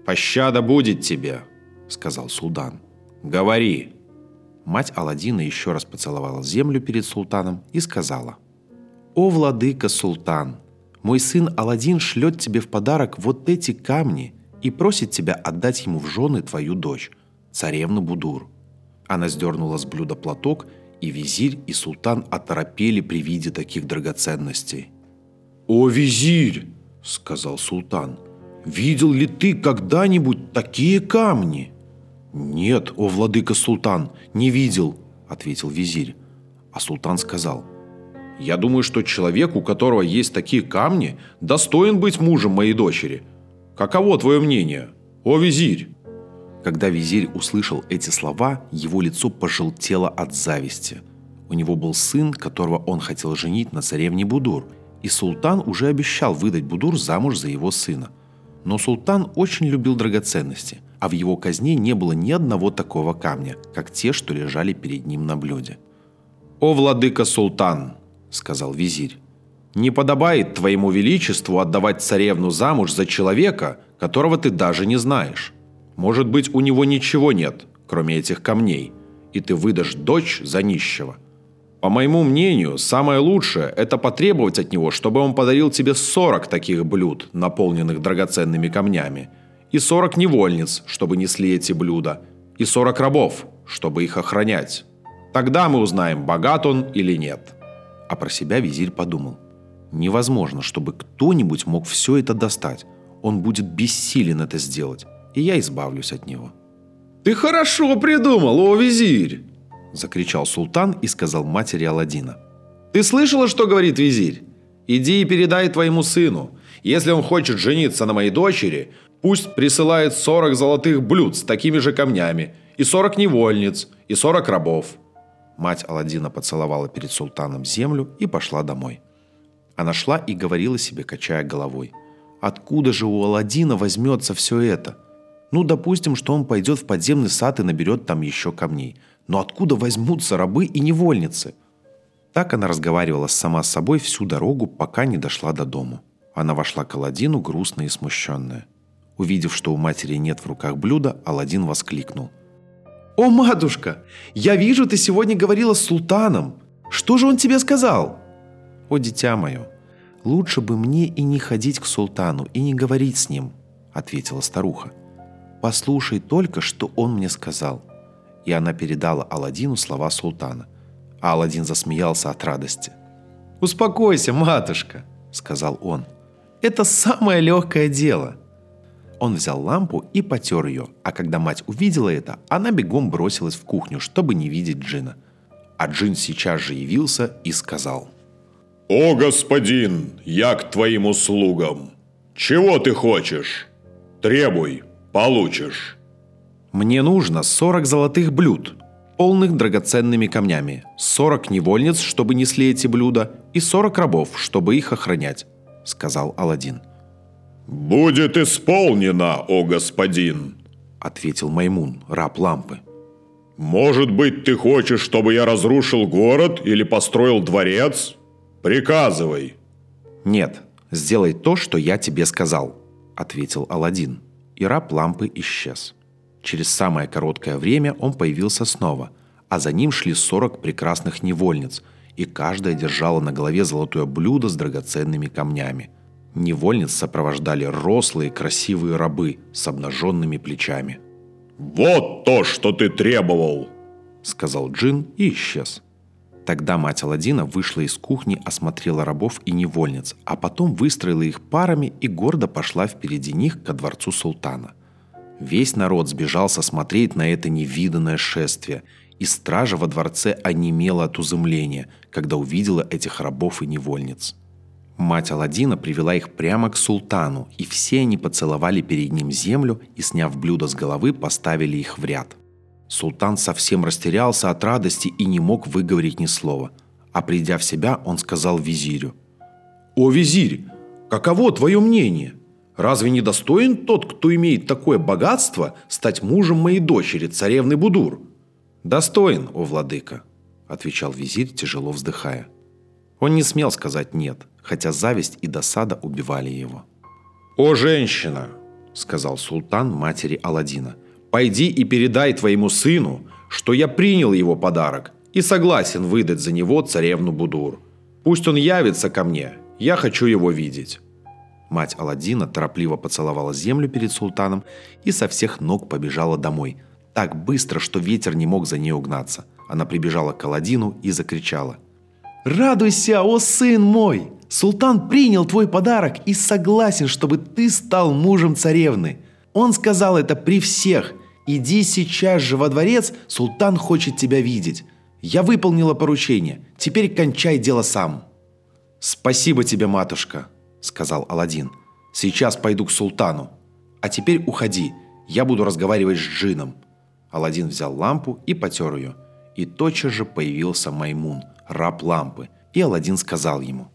«Пощада будет тебе», — сказал султан. «Говори». Мать Аладдина еще раз поцеловала землю перед султаном и сказала. «О, владыка султан, мой сын Аладдин шлет тебе в подарок вот эти камни и просит тебя отдать ему в жены твою дочь, царевну Будур». Она сдернула с блюда платок, и визирь и султан оторопели при виде таких драгоценностей. «О, визирь!» – сказал султан. «Видел ли ты когда-нибудь такие камни?» «Нет, о, владыка султан, не видел», – ответил визирь. А султан сказал – Я думаю, что человек, у которого есть такие камни, достоин быть мужем моей дочери. Каково твое мнение, о визирь?» Когда визирь услышал эти слова, его лицо пожелтело от зависти. У него был сын, которого он хотел женить на царевне Будур, и султан уже обещал выдать Будур замуж за его сына. Но султан очень любил драгоценности, а в его казне не было ни одного такого камня, как те, что лежали перед ним на блюде. «О, владыка султан!» – сказал визирь. «Не подобает твоему величеству отдавать царевну замуж за человека, которого ты даже не знаешь. Может быть, у него ничего нет, кроме этих камней, и ты выдашь дочь за нищего. По моему мнению, самое лучшее – это потребовать от него, чтобы он подарил тебе 40 таких блюд, наполненных драгоценными камнями, и 40 невольниц, чтобы несли эти блюда, и 40 рабов, чтобы их охранять. Тогда мы узнаем, богат он или нет». А про себя визирь подумал. Невозможно, чтобы кто-нибудь мог все это достать. Он будет бессилен это сделать и я избавлюсь от него». «Ты хорошо придумал, о визирь!» – закричал султан и сказал матери Аладдина. «Ты слышала, что говорит визирь? Иди и передай твоему сыну. Если он хочет жениться на моей дочери, пусть присылает 40 золотых блюд с такими же камнями, и 40 невольниц, и 40 рабов». Мать Аладдина поцеловала перед султаном землю и пошла домой. Она шла и говорила себе, качая головой. «Откуда же у Аладдина возьмется все это? Ну, допустим, что он пойдет в подземный сад и наберет там еще камней. Но откуда возьмутся рабы и невольницы? Так она разговаривала сама с собой всю дорогу, пока не дошла до дому. Она вошла к Аладдину грустная и смущенная. Увидев, что у матери нет в руках блюда, Аладдин воскликнул. «О, матушка, я вижу, ты сегодня говорила с султаном. Что же он тебе сказал?» «О, дитя мое, лучше бы мне и не ходить к султану, и не говорить с ним», — ответила старуха. Послушай только, что он мне сказал». И она передала Аладдину слова султана. А Аладдин засмеялся от радости. «Успокойся, матушка», — сказал он. «Это самое легкое дело». Он взял лампу и потер ее, а когда мать увидела это, она бегом бросилась в кухню, чтобы не видеть Джина. А Джин сейчас же явился и сказал. «О, господин, я к твоим услугам. Чего ты хочешь? Требуй» получишь. Мне нужно 40 золотых блюд, полных драгоценными камнями, 40 невольниц, чтобы несли эти блюда, и 40 рабов, чтобы их охранять», — сказал Аладдин. «Будет исполнено, о господин», — ответил Маймун, раб лампы. «Может быть, ты хочешь, чтобы я разрушил город или построил дворец? Приказывай». «Нет, сделай то, что я тебе сказал», — ответил Аладдин и раб лампы исчез. Через самое короткое время он появился снова, а за ним шли 40 прекрасных невольниц, и каждая держала на голове золотое блюдо с драгоценными камнями. Невольниц сопровождали рослые красивые рабы с обнаженными плечами. «Вот то, что ты требовал!» — сказал Джин и исчез. Тогда мать Аладдина вышла из кухни, осмотрела рабов и невольниц, а потом выстроила их парами и гордо пошла впереди них ко дворцу султана. Весь народ сбежался смотреть на это невиданное шествие, и стража во дворце онемела от изумления, когда увидела этих рабов и невольниц. Мать Аладдина привела их прямо к султану, и все они поцеловали перед ним землю и, сняв блюдо с головы, поставили их в ряд – Султан совсем растерялся от радости и не мог выговорить ни слова. А придя в себя, он сказал визирю. «О, визирь, каково твое мнение? Разве не достоин тот, кто имеет такое богатство, стать мужем моей дочери, царевны Будур?» «Достоин, о владыка», – отвечал визирь, тяжело вздыхая. Он не смел сказать «нет», хотя зависть и досада убивали его. «О, женщина!» – сказал султан матери Аладдина. Пойди и передай твоему сыну, что я принял его подарок и согласен выдать за него царевну Будур. Пусть он явится ко мне, я хочу его видеть». Мать Аладдина торопливо поцеловала землю перед султаном и со всех ног побежала домой. Так быстро, что ветер не мог за ней угнаться. Она прибежала к Аладдину и закричала. «Радуйся, о сын мой! Султан принял твой подарок и согласен, чтобы ты стал мужем царевны. Он сказал это при всех – Иди сейчас же во дворец, султан хочет тебя видеть. Я выполнила поручение. Теперь кончай дело сам». «Спасибо тебе, матушка», — сказал Аладдин. «Сейчас пойду к султану. А теперь уходи. Я буду разговаривать с джином». Аладдин взял лампу и потер ее. И тотчас же появился Маймун, раб лампы. И Аладдин сказал ему.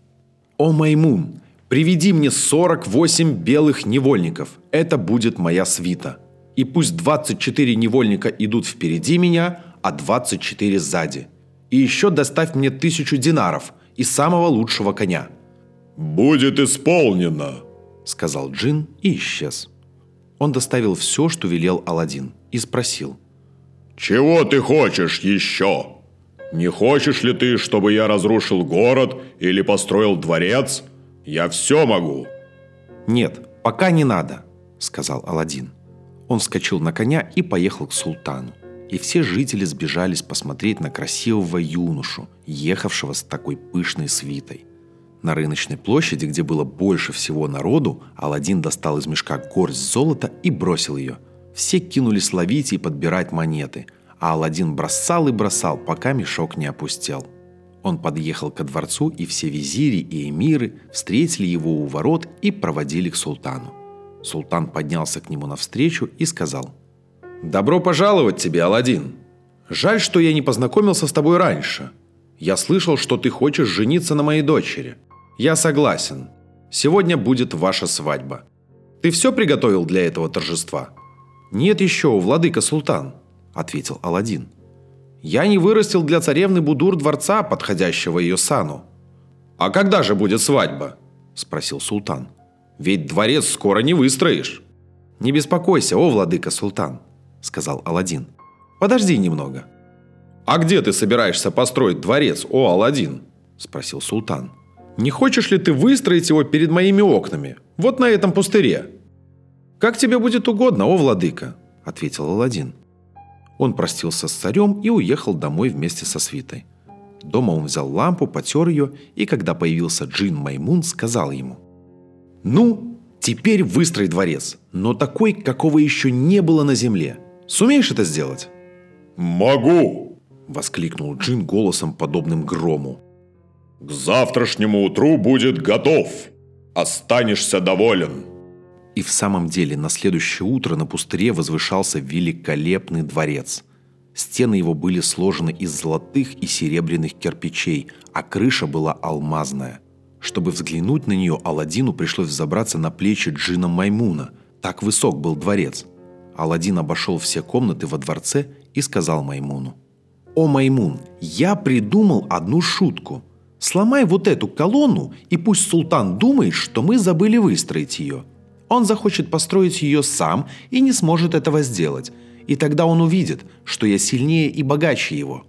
«О, Маймун, приведи мне 48 белых невольников. Это будет моя свита. И пусть 24 невольника идут впереди меня, а 24 сзади. И еще доставь мне тысячу динаров и самого лучшего коня». «Будет исполнено», — сказал Джин и исчез. Он доставил все, что велел Аладдин, и спросил. «Чего ты хочешь еще? Не хочешь ли ты, чтобы я разрушил город или построил дворец? Я все могу». «Нет, пока не надо», — сказал Аладдин. Он вскочил на коня и поехал к султану и все жители сбежались посмотреть на красивого юношу, ехавшего с такой пышной свитой. На рыночной площади, где было больше всего народу, Аладдин достал из мешка горсть золота и бросил ее. Все кинулись ловить и подбирать монеты, а Аладдин бросал и бросал, пока мешок не опустел. Он подъехал ко дворцу, и все визири и эмиры встретили его у ворот и проводили к султану. Султан поднялся к нему навстречу и сказал – «Добро пожаловать тебе, Аладдин. Жаль, что я не познакомился с тобой раньше. Я слышал, что ты хочешь жениться на моей дочери. Я согласен. Сегодня будет ваша свадьба. Ты все приготовил для этого торжества?» «Нет еще, владыка султан», — ответил Аладдин. «Я не вырастил для царевны Будур дворца, подходящего ее сану». «А когда же будет свадьба?» – спросил султан. «Ведь дворец скоро не выстроишь». «Не беспокойся, о владыка султан», – сказал Аладдин. «Подожди немного». «А где ты собираешься построить дворец, о Аладдин?» – спросил султан. «Не хочешь ли ты выстроить его перед моими окнами, вот на этом пустыре?» «Как тебе будет угодно, о владыка», – ответил Аладдин. Он простился с царем и уехал домой вместе со свитой. Дома он взял лампу, потер ее, и когда появился Джин Маймун, сказал ему. «Ну, теперь выстрой дворец, но такой, какого еще не было на земле. Сумеешь это сделать?» «Могу!» – воскликнул Джин голосом, подобным грому. «К завтрашнему утру будет готов. Останешься доволен». И в самом деле на следующее утро на пустыре возвышался великолепный дворец. Стены его были сложены из золотых и серебряных кирпичей, а крыша была алмазная. Чтобы взглянуть на нее, Аладдину пришлось взобраться на плечи Джина Маймуна. Так высок был дворец – Аладдин обошел все комнаты во дворце и сказал Маймуну. «О, Маймун, я придумал одну шутку. Сломай вот эту колонну, и пусть султан думает, что мы забыли выстроить ее. Он захочет построить ее сам и не сможет этого сделать. И тогда он увидит, что я сильнее и богаче его».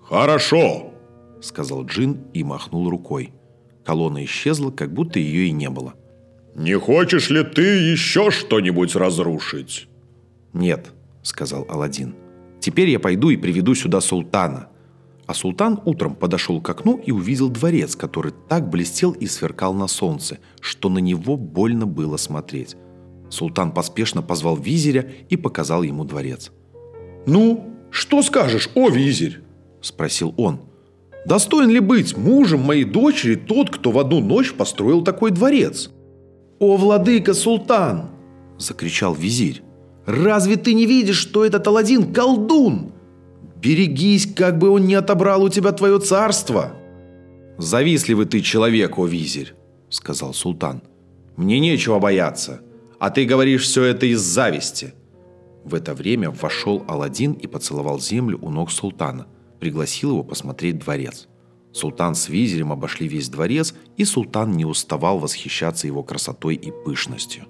«Хорошо», — сказал Джин и махнул рукой. Колонна исчезла, как будто ее и не было. «Не хочешь ли ты еще что-нибудь разрушить?» «Нет», — сказал Аладдин. «Теперь я пойду и приведу сюда султана». А султан утром подошел к окну и увидел дворец, который так блестел и сверкал на солнце, что на него больно было смотреть. Султан поспешно позвал визиря и показал ему дворец. «Ну, что скажешь, о визирь?» – спросил он. «Достоин ли быть мужем моей дочери тот, кто в одну ночь построил такой дворец?» «О, владыка султан!» – закричал визирь. Разве ты не видишь, что этот Аладдин колдун? Берегись, как бы он не отобрал у тебя твое царство!» «Завистливый ты человек, о визирь!» – сказал султан. «Мне нечего бояться, а ты говоришь все это из зависти». В это время вошел Аладдин и поцеловал землю у ног султана, пригласил его посмотреть дворец. Султан с визирем обошли весь дворец, и султан не уставал восхищаться его красотой и пышностью.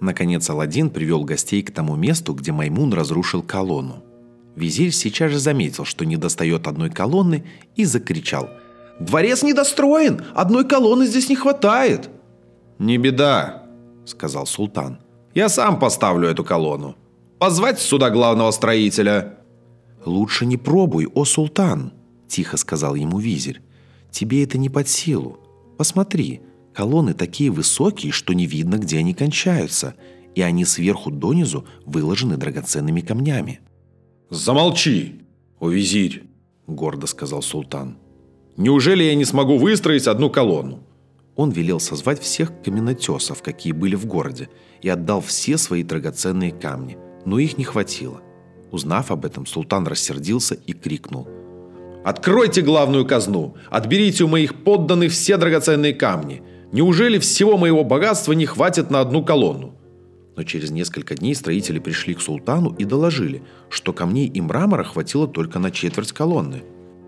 Наконец Аладдин привел гостей к тому месту, где Маймун разрушил колонну. Визирь сейчас же заметил, что не достает одной колонны, и закричал. «Дворец недостроен! Одной колонны здесь не хватает!» «Не беда», — сказал султан. «Я сам поставлю эту колонну. Позвать сюда главного строителя!» «Лучше не пробуй, о султан!» – тихо сказал ему визирь. «Тебе это не под силу. Посмотри, Колонны такие высокие, что не видно, где они кончаются, и они сверху донизу выложены драгоценными камнями. «Замолчи, о визирь!» –– гордо сказал султан. «Неужели я не смогу выстроить одну колонну?» Он велел созвать всех каменотесов, какие были в городе, и отдал все свои драгоценные камни, но их не хватило. Узнав об этом, султан рассердился и крикнул. «Откройте главную казну! Отберите у моих подданных все драгоценные камни! Неужели всего моего богатства не хватит на одну колонну?» Но через несколько дней строители пришли к султану и доложили, что камней и мрамора хватило только на четверть колонны.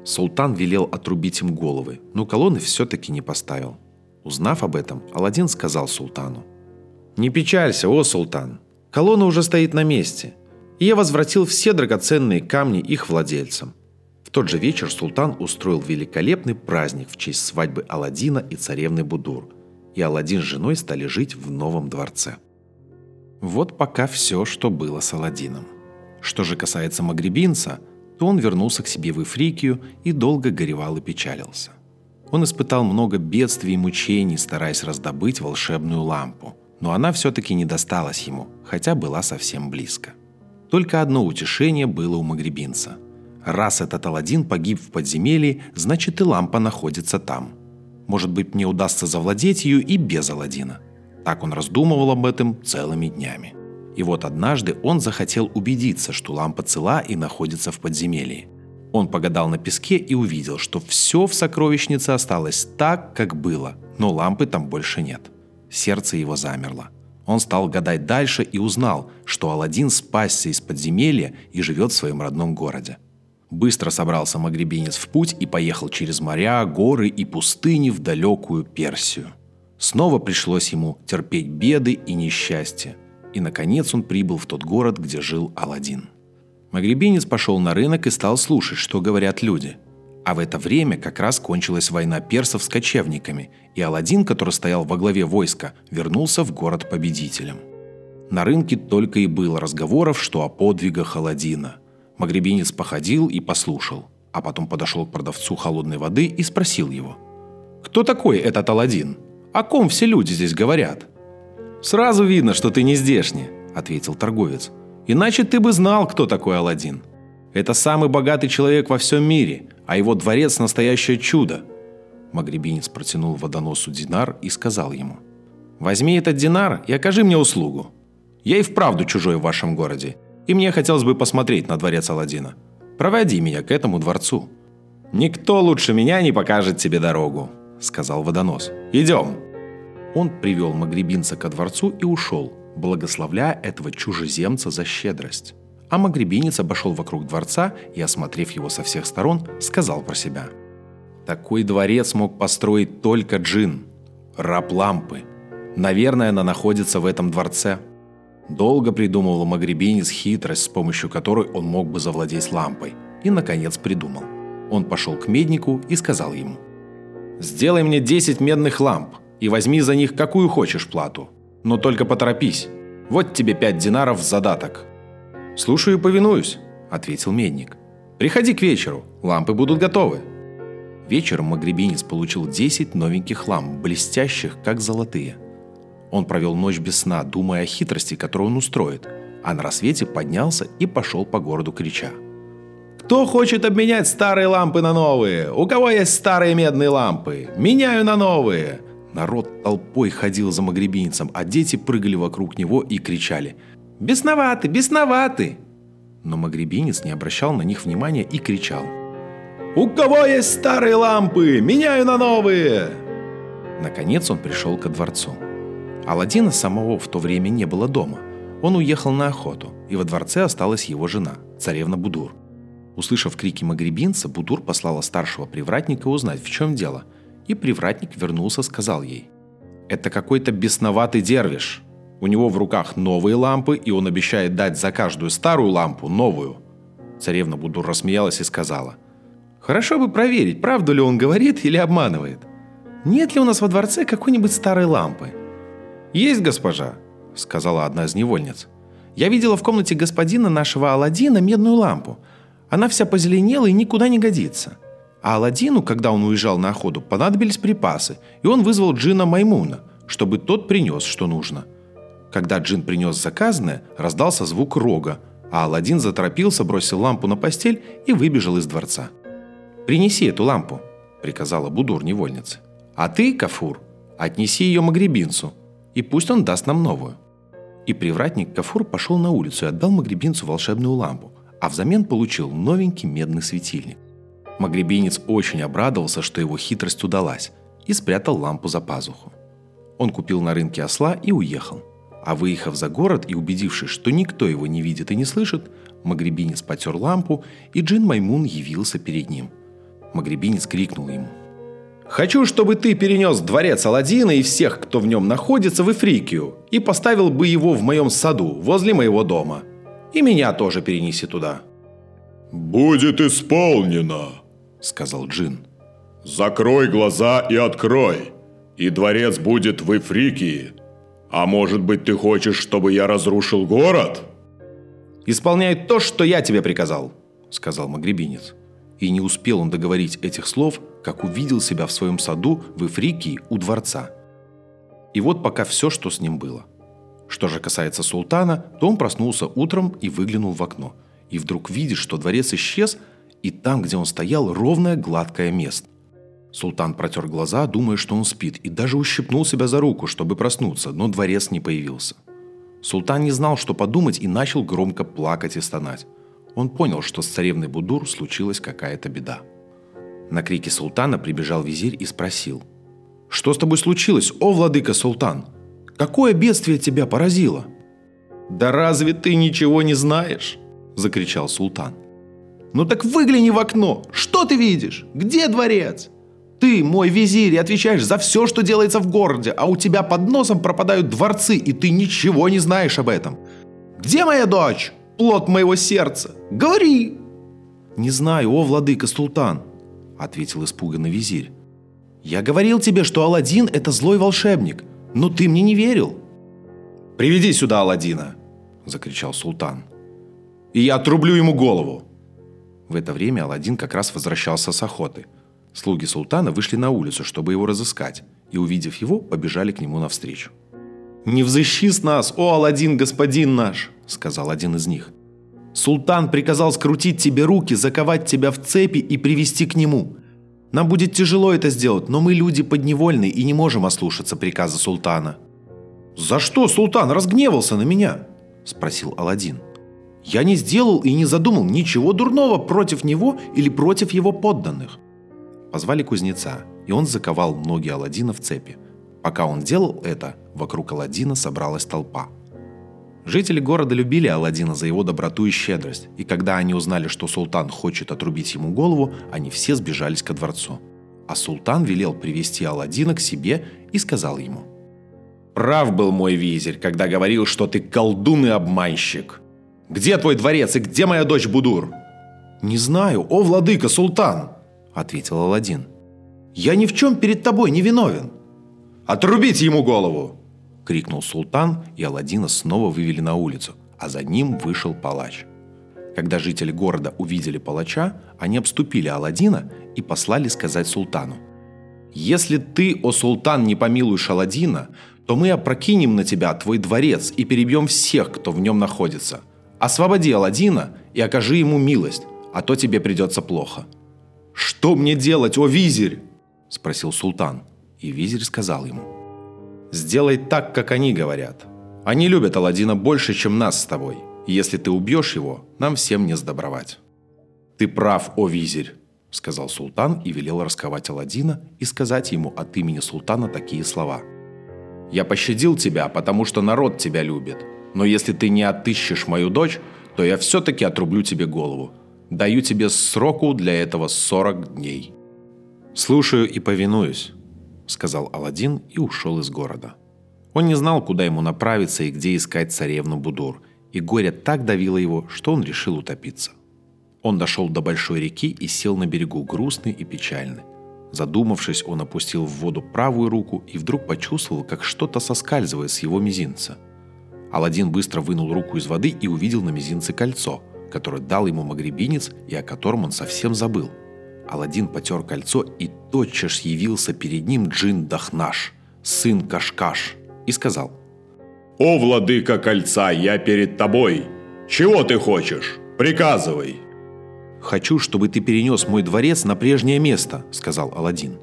Султан велел отрубить им головы, но колонны все-таки не поставил. Узнав об этом, Аладдин сказал султану. «Не печалься, о султан! Колонна уже стоит на месте, и я возвратил все драгоценные камни их владельцам». В тот же вечер султан устроил великолепный праздник в честь свадьбы Аладдина и царевны Будур, и Аладдин с женой стали жить в новом дворце. Вот пока все, что было с Аладдином. Что же касается магребинца, то он вернулся к себе в Ифрикию и долго горевал и печалился. Он испытал много бедствий и мучений, стараясь раздобыть волшебную лампу, но она все-таки не досталась ему, хотя была совсем близко. Только одно утешение было у магребинца. Раз этот Аладдин погиб в подземелье, значит и лампа находится там. Может быть, мне удастся завладеть ее и без Аладдина. Так он раздумывал об этом целыми днями. И вот однажды он захотел убедиться, что лампа цела и находится в подземелье. Он погадал на песке и увидел, что все в сокровищнице осталось так, как было, но лампы там больше нет. Сердце его замерло. Он стал гадать дальше и узнал, что Аладдин спасся из подземелья и живет в своем родном городе. Быстро собрался магребинец в путь и поехал через моря, горы и пустыни в далекую Персию – Снова пришлось ему терпеть беды и несчастья. И, наконец, он прибыл в тот город, где жил Аладдин. Магребинец пошел на рынок и стал слушать, что говорят люди. А в это время как раз кончилась война персов с кочевниками, и Аладдин, который стоял во главе войска, вернулся в город победителем. На рынке только и было разговоров, что о подвигах Аладдина. Магребинец походил и послушал, а потом подошел к продавцу холодной воды и спросил его. «Кто такой этот Аладдин?» О ком все люди здесь говорят?» «Сразу видно, что ты не здешний», — ответил торговец. «Иначе ты бы знал, кто такой Аладдин. Это самый богатый человек во всем мире, а его дворец – настоящее чудо». Магребинец протянул водоносу динар и сказал ему. «Возьми этот динар и окажи мне услугу. Я и вправду чужой в вашем городе, и мне хотелось бы посмотреть на дворец Аладдина. Проводи меня к этому дворцу. Никто лучше меня не покажет тебе дорогу», – сказал водонос. «Идем!» Он привел магребинца ко дворцу и ушел, благословляя этого чужеземца за щедрость. А магребинец обошел вокруг дворца и, осмотрев его со всех сторон, сказал про себя. «Такой дворец мог построить только джин, раб лампы. Наверное, она находится в этом дворце». Долго придумывал магребинец хитрость, с помощью которой он мог бы завладеть лампой. И, наконец, придумал. Он пошел к меднику и сказал ему. «Сделай мне 10 медных ламп, и возьми за них какую хочешь плату. Но только поторопись. Вот тебе пять динаров в задаток». «Слушаю и повинуюсь», – ответил медник. «Приходи к вечеру, лампы будут готовы». Вечером магребинец получил 10 новеньких ламп, блестящих, как золотые. Он провел ночь без сна, думая о хитрости, которую он устроит, а на рассвете поднялся и пошел по городу крича. «Кто хочет обменять старые лампы на новые? У кого есть старые медные лампы? Меняю на новые! Народ толпой ходил за магребинцем, а дети прыгали вокруг него и кричали «Бесноваты! Бесноваты!» Но магребинец не обращал на них внимания и кричал «У кого есть старые лампы? Меняю на новые!» Наконец он пришел ко дворцу. Аладдина самого в то время не было дома. Он уехал на охоту, и во дворце осталась его жена, царевна Будур. Услышав крики магребинца, Будур послала старшего привратника узнать, в чем дело – и привратник вернулся, сказал ей. «Это какой-то бесноватый дервиш. У него в руках новые лампы, и он обещает дать за каждую старую лампу новую». Царевна Будур рассмеялась и сказала. «Хорошо бы проверить, правду ли он говорит или обманывает. Нет ли у нас во дворце какой-нибудь старой лампы?» «Есть, госпожа», — сказала одна из невольниц. «Я видела в комнате господина нашего Аладдина медную лампу. Она вся позеленела и никуда не годится. А Аладдину, когда он уезжал на охоту, понадобились припасы, и он вызвал джина Маймуна, чтобы тот принес, что нужно. Когда джин принес заказанное, раздался звук рога, а Аладдин заторопился, бросил лампу на постель и выбежал из дворца. «Принеси эту лампу», — приказала Будур невольнице. «А ты, Кафур, отнеси ее Магребинцу, и пусть он даст нам новую». И привратник Кафур пошел на улицу и отдал Магребинцу волшебную лампу, а взамен получил новенький медный светильник. Магребинец очень обрадовался, что его хитрость удалась, и спрятал лампу за пазуху. Он купил на рынке осла и уехал. А выехав за город и убедившись, что никто его не видит и не слышит, Магребинец потер лампу, и Джин Маймун явился перед ним. Магребинец крикнул ему. «Хочу, чтобы ты перенес дворец Аладдина и всех, кто в нем находится, в Эфрикию, и поставил бы его в моем саду, возле моего дома. И меня тоже перенеси туда». «Будет исполнено», — сказал Джин. «Закрой глаза и открой, и дворец будет в Эфрикии. А может быть, ты хочешь, чтобы я разрушил город?» «Исполняй то, что я тебе приказал», — сказал Магребинец. И не успел он договорить этих слов, как увидел себя в своем саду в Эфрикии у дворца. И вот пока все, что с ним было. Что же касается султана, то он проснулся утром и выглянул в окно. И вдруг видит, что дворец исчез, и там, где он стоял, ровное гладкое место. Султан протер глаза, думая, что он спит, и даже ущипнул себя за руку, чтобы проснуться, но дворец не появился. Султан не знал, что подумать, и начал громко плакать и стонать. Он понял, что с царевной Будур случилась какая-то беда. На крики султана прибежал визирь и спросил. «Что с тобой случилось, о владыка султан? Какое бедствие тебя поразило?» «Да разве ты ничего не знаешь?» – закричал султан. «Ну так выгляни в окно! Что ты видишь? Где дворец? Ты, мой визирь, отвечаешь за все, что делается в городе, а у тебя под носом пропадают дворцы, и ты ничего не знаешь об этом. Где моя дочь? Плод моего сердца. Говори!» «Не знаю, о, владыка Султан», — ответил испуганный визирь. «Я говорил тебе, что Аладдин — это злой волшебник, но ты мне не верил». «Приведи сюда Аладдина!» — закричал султан. «И я отрублю ему голову!» В это время Аладдин как раз возвращался с охоты — Слуги султана вышли на улицу, чтобы его разыскать, и, увидев его, побежали к нему навстречу. «Не взыщи с нас, о Аладдин, господин наш!» – сказал один из них. «Султан приказал скрутить тебе руки, заковать тебя в цепи и привести к нему. Нам будет тяжело это сделать, но мы люди подневольные и не можем ослушаться приказа султана». «За что султан разгневался на меня?» – спросил Аладдин. «Я не сделал и не задумал ничего дурного против него или против его подданных. Позвали кузнеца, и он заковал ноги Аладдина в цепи. Пока он делал это, вокруг Аладдина собралась толпа. Жители города любили Аладдина за его доброту и щедрость, и когда они узнали, что султан хочет отрубить ему голову, они все сбежались ко дворцу. А султан велел привести Аладдина к себе и сказал ему. «Прав был мой визирь, когда говорил, что ты колдун и обманщик. Где твой дворец и где моя дочь Будур?» «Не знаю, о владыка, султан!» – ответил Аладдин. «Я ни в чем перед тобой не виновен!» «Отрубите ему голову!» – крикнул султан, и Аладдина снова вывели на улицу, а за ним вышел палач. Когда жители города увидели палача, они обступили Аладдина и послали сказать султану. «Если ты, о султан, не помилуешь Аладдина, то мы опрокинем на тебя твой дворец и перебьем всех, кто в нем находится. Освободи Аладдина и окажи ему милость, а то тебе придется плохо». «Что мне делать, о визирь?» – спросил султан. И визирь сказал ему. «Сделай так, как они говорят. Они любят Аладдина больше, чем нас с тобой. если ты убьешь его, нам всем не сдобровать». «Ты прав, о визирь», – сказал султан и велел расковать Аладдина и сказать ему от имени султана такие слова. «Я пощадил тебя, потому что народ тебя любит. Но если ты не отыщешь мою дочь, то я все-таки отрублю тебе голову. Даю тебе сроку для этого 40 дней». «Слушаю и повинуюсь», — сказал Аладдин и ушел из города. Он не знал, куда ему направиться и где искать царевну Будур, и горе так давило его, что он решил утопиться. Он дошел до большой реки и сел на берегу грустный и печальный. Задумавшись, он опустил в воду правую руку и вдруг почувствовал, как что-то соскальзывает с его мизинца. Аладдин быстро вынул руку из воды и увидел на мизинце кольцо – который дал ему магребинец и о котором он совсем забыл. Аладдин потер кольцо, и тотчас явился перед ним Джин Дахнаш, сын Кашкаш, и сказал «О, владыка кольца, я перед тобой! Чего ты хочешь? Приказывай!» «Хочу, чтобы ты перенес мой дворец на прежнее место», — сказал Аладдин.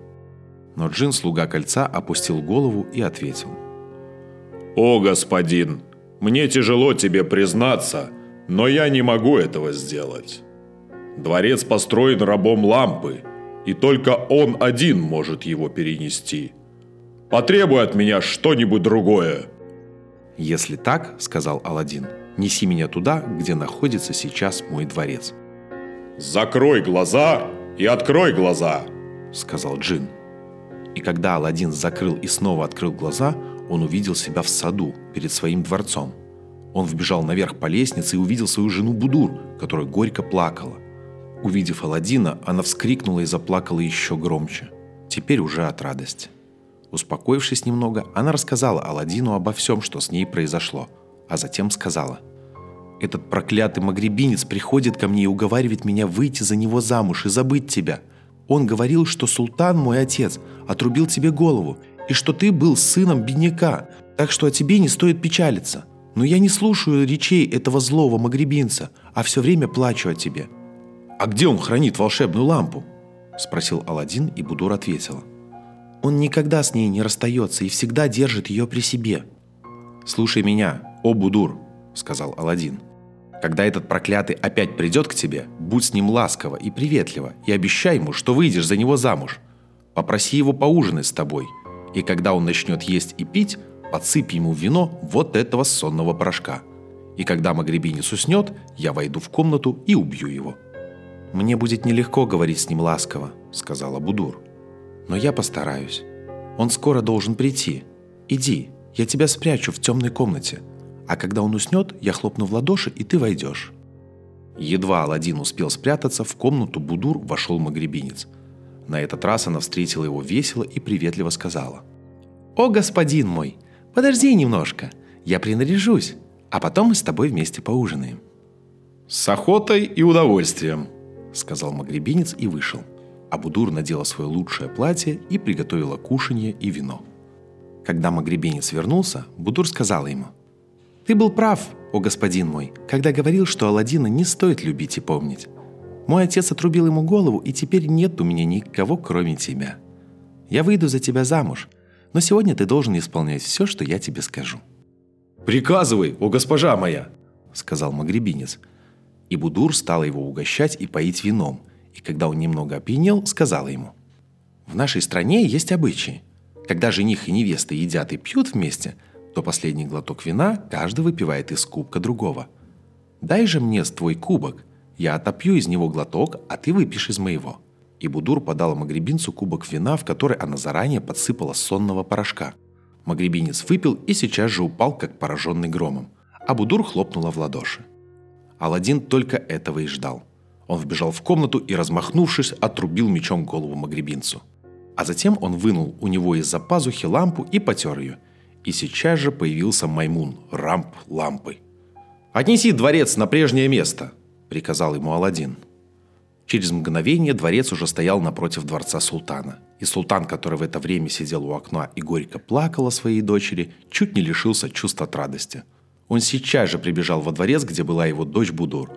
Но Джин, слуга кольца, опустил голову и ответил. «О, господин, мне тяжело тебе признаться, но я не могу этого сделать. Дворец построен рабом лампы, и только он один может его перенести. Потребуй от меня что-нибудь другое». «Если так, — сказал Аладдин, — неси меня туда, где находится сейчас мой дворец». «Закрой глаза и открой глаза», — сказал Джин. И когда Аладдин закрыл и снова открыл глаза, он увидел себя в саду перед своим дворцом. Он вбежал наверх по лестнице и увидел свою жену Будур, которая горько плакала. Увидев Аладдина, она вскрикнула и заплакала еще громче, теперь уже от радости. Успокоившись немного, она рассказала Аладдину обо всем, что с ней произошло, а затем сказала – этот проклятый магребинец приходит ко мне и уговаривает меня выйти за него замуж и забыть тебя. Он говорил, что султан, мой отец, отрубил тебе голову, и что ты был сыном бедняка, так что о тебе не стоит печалиться. Но я не слушаю речей этого злого магребинца, а все время плачу о тебе». «А где он хранит волшебную лампу?» – спросил Аладдин, и Будур ответила. «Он никогда с ней не расстается и всегда держит ее при себе». «Слушай меня, о Будур», – сказал Аладдин. Когда этот проклятый опять придет к тебе, будь с ним ласково и приветливо и обещай ему, что выйдешь за него замуж. Попроси его поужинать с тобой. И когда он начнет есть и пить, подсыпь ему вино вот этого сонного порошка. И когда Магребинец уснет, я войду в комнату и убью его». «Мне будет нелегко говорить с ним ласково», — сказала Будур. «Но я постараюсь. Он скоро должен прийти. Иди, я тебя спрячу в темной комнате. А когда он уснет, я хлопну в ладоши, и ты войдешь». Едва Аладдин успел спрятаться, в комнату Будур вошел магребинец. На этот раз она встретила его весело и приветливо сказала. «О, господин мой, подожди немножко, я принаряжусь, а потом мы с тобой вместе поужинаем». «С охотой и удовольствием», — сказал магребинец и вышел. А Будур надела свое лучшее платье и приготовила кушанье и вино. Когда магребинец вернулся, Будур сказала ему — ты был прав, о господин мой, когда говорил, что Аладдина не стоит любить и помнить. Мой отец отрубил ему голову, и теперь нет у меня никого, кроме тебя. Я выйду за тебя замуж, но сегодня ты должен исполнять все, что я тебе скажу». «Приказывай, о госпожа моя!» — сказал магребинец. И Будур стала его угощать и поить вином, и когда он немного опьянел, сказала ему. «В нашей стране есть обычаи. Когда жених и невеста едят и пьют вместе — то последний глоток вина каждый выпивает из кубка другого. «Дай же мне твой кубок, я отопью из него глоток, а ты выпьешь из моего». И Будур подала Магребинцу кубок вина, в который она заранее подсыпала сонного порошка. Магребинец выпил и сейчас же упал, как пораженный громом. А Будур хлопнула в ладоши. Аладдин только этого и ждал. Он вбежал в комнату и, размахнувшись, отрубил мечом голову Магребинцу. А затем он вынул у него из-за пазухи лампу и потер ее – и сейчас же появился Маймун, рамп лампы. «Отнеси дворец на прежнее место», — приказал ему Аладдин. Через мгновение дворец уже стоял напротив дворца султана. И султан, который в это время сидел у окна и горько плакал о своей дочери, чуть не лишился чувства от радости. Он сейчас же прибежал во дворец, где была его дочь Будур.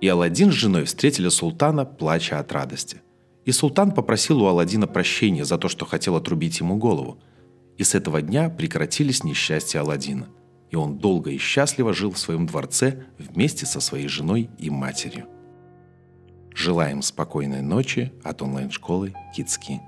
И Аладдин с женой встретили султана, плача от радости. И султан попросил у Аладдина прощения за то, что хотел отрубить ему голову – и с этого дня прекратились несчастья Аладдина, и он долго и счастливо жил в своем дворце вместе со своей женой и матерью. Желаем спокойной ночи от онлайн-школы Китски.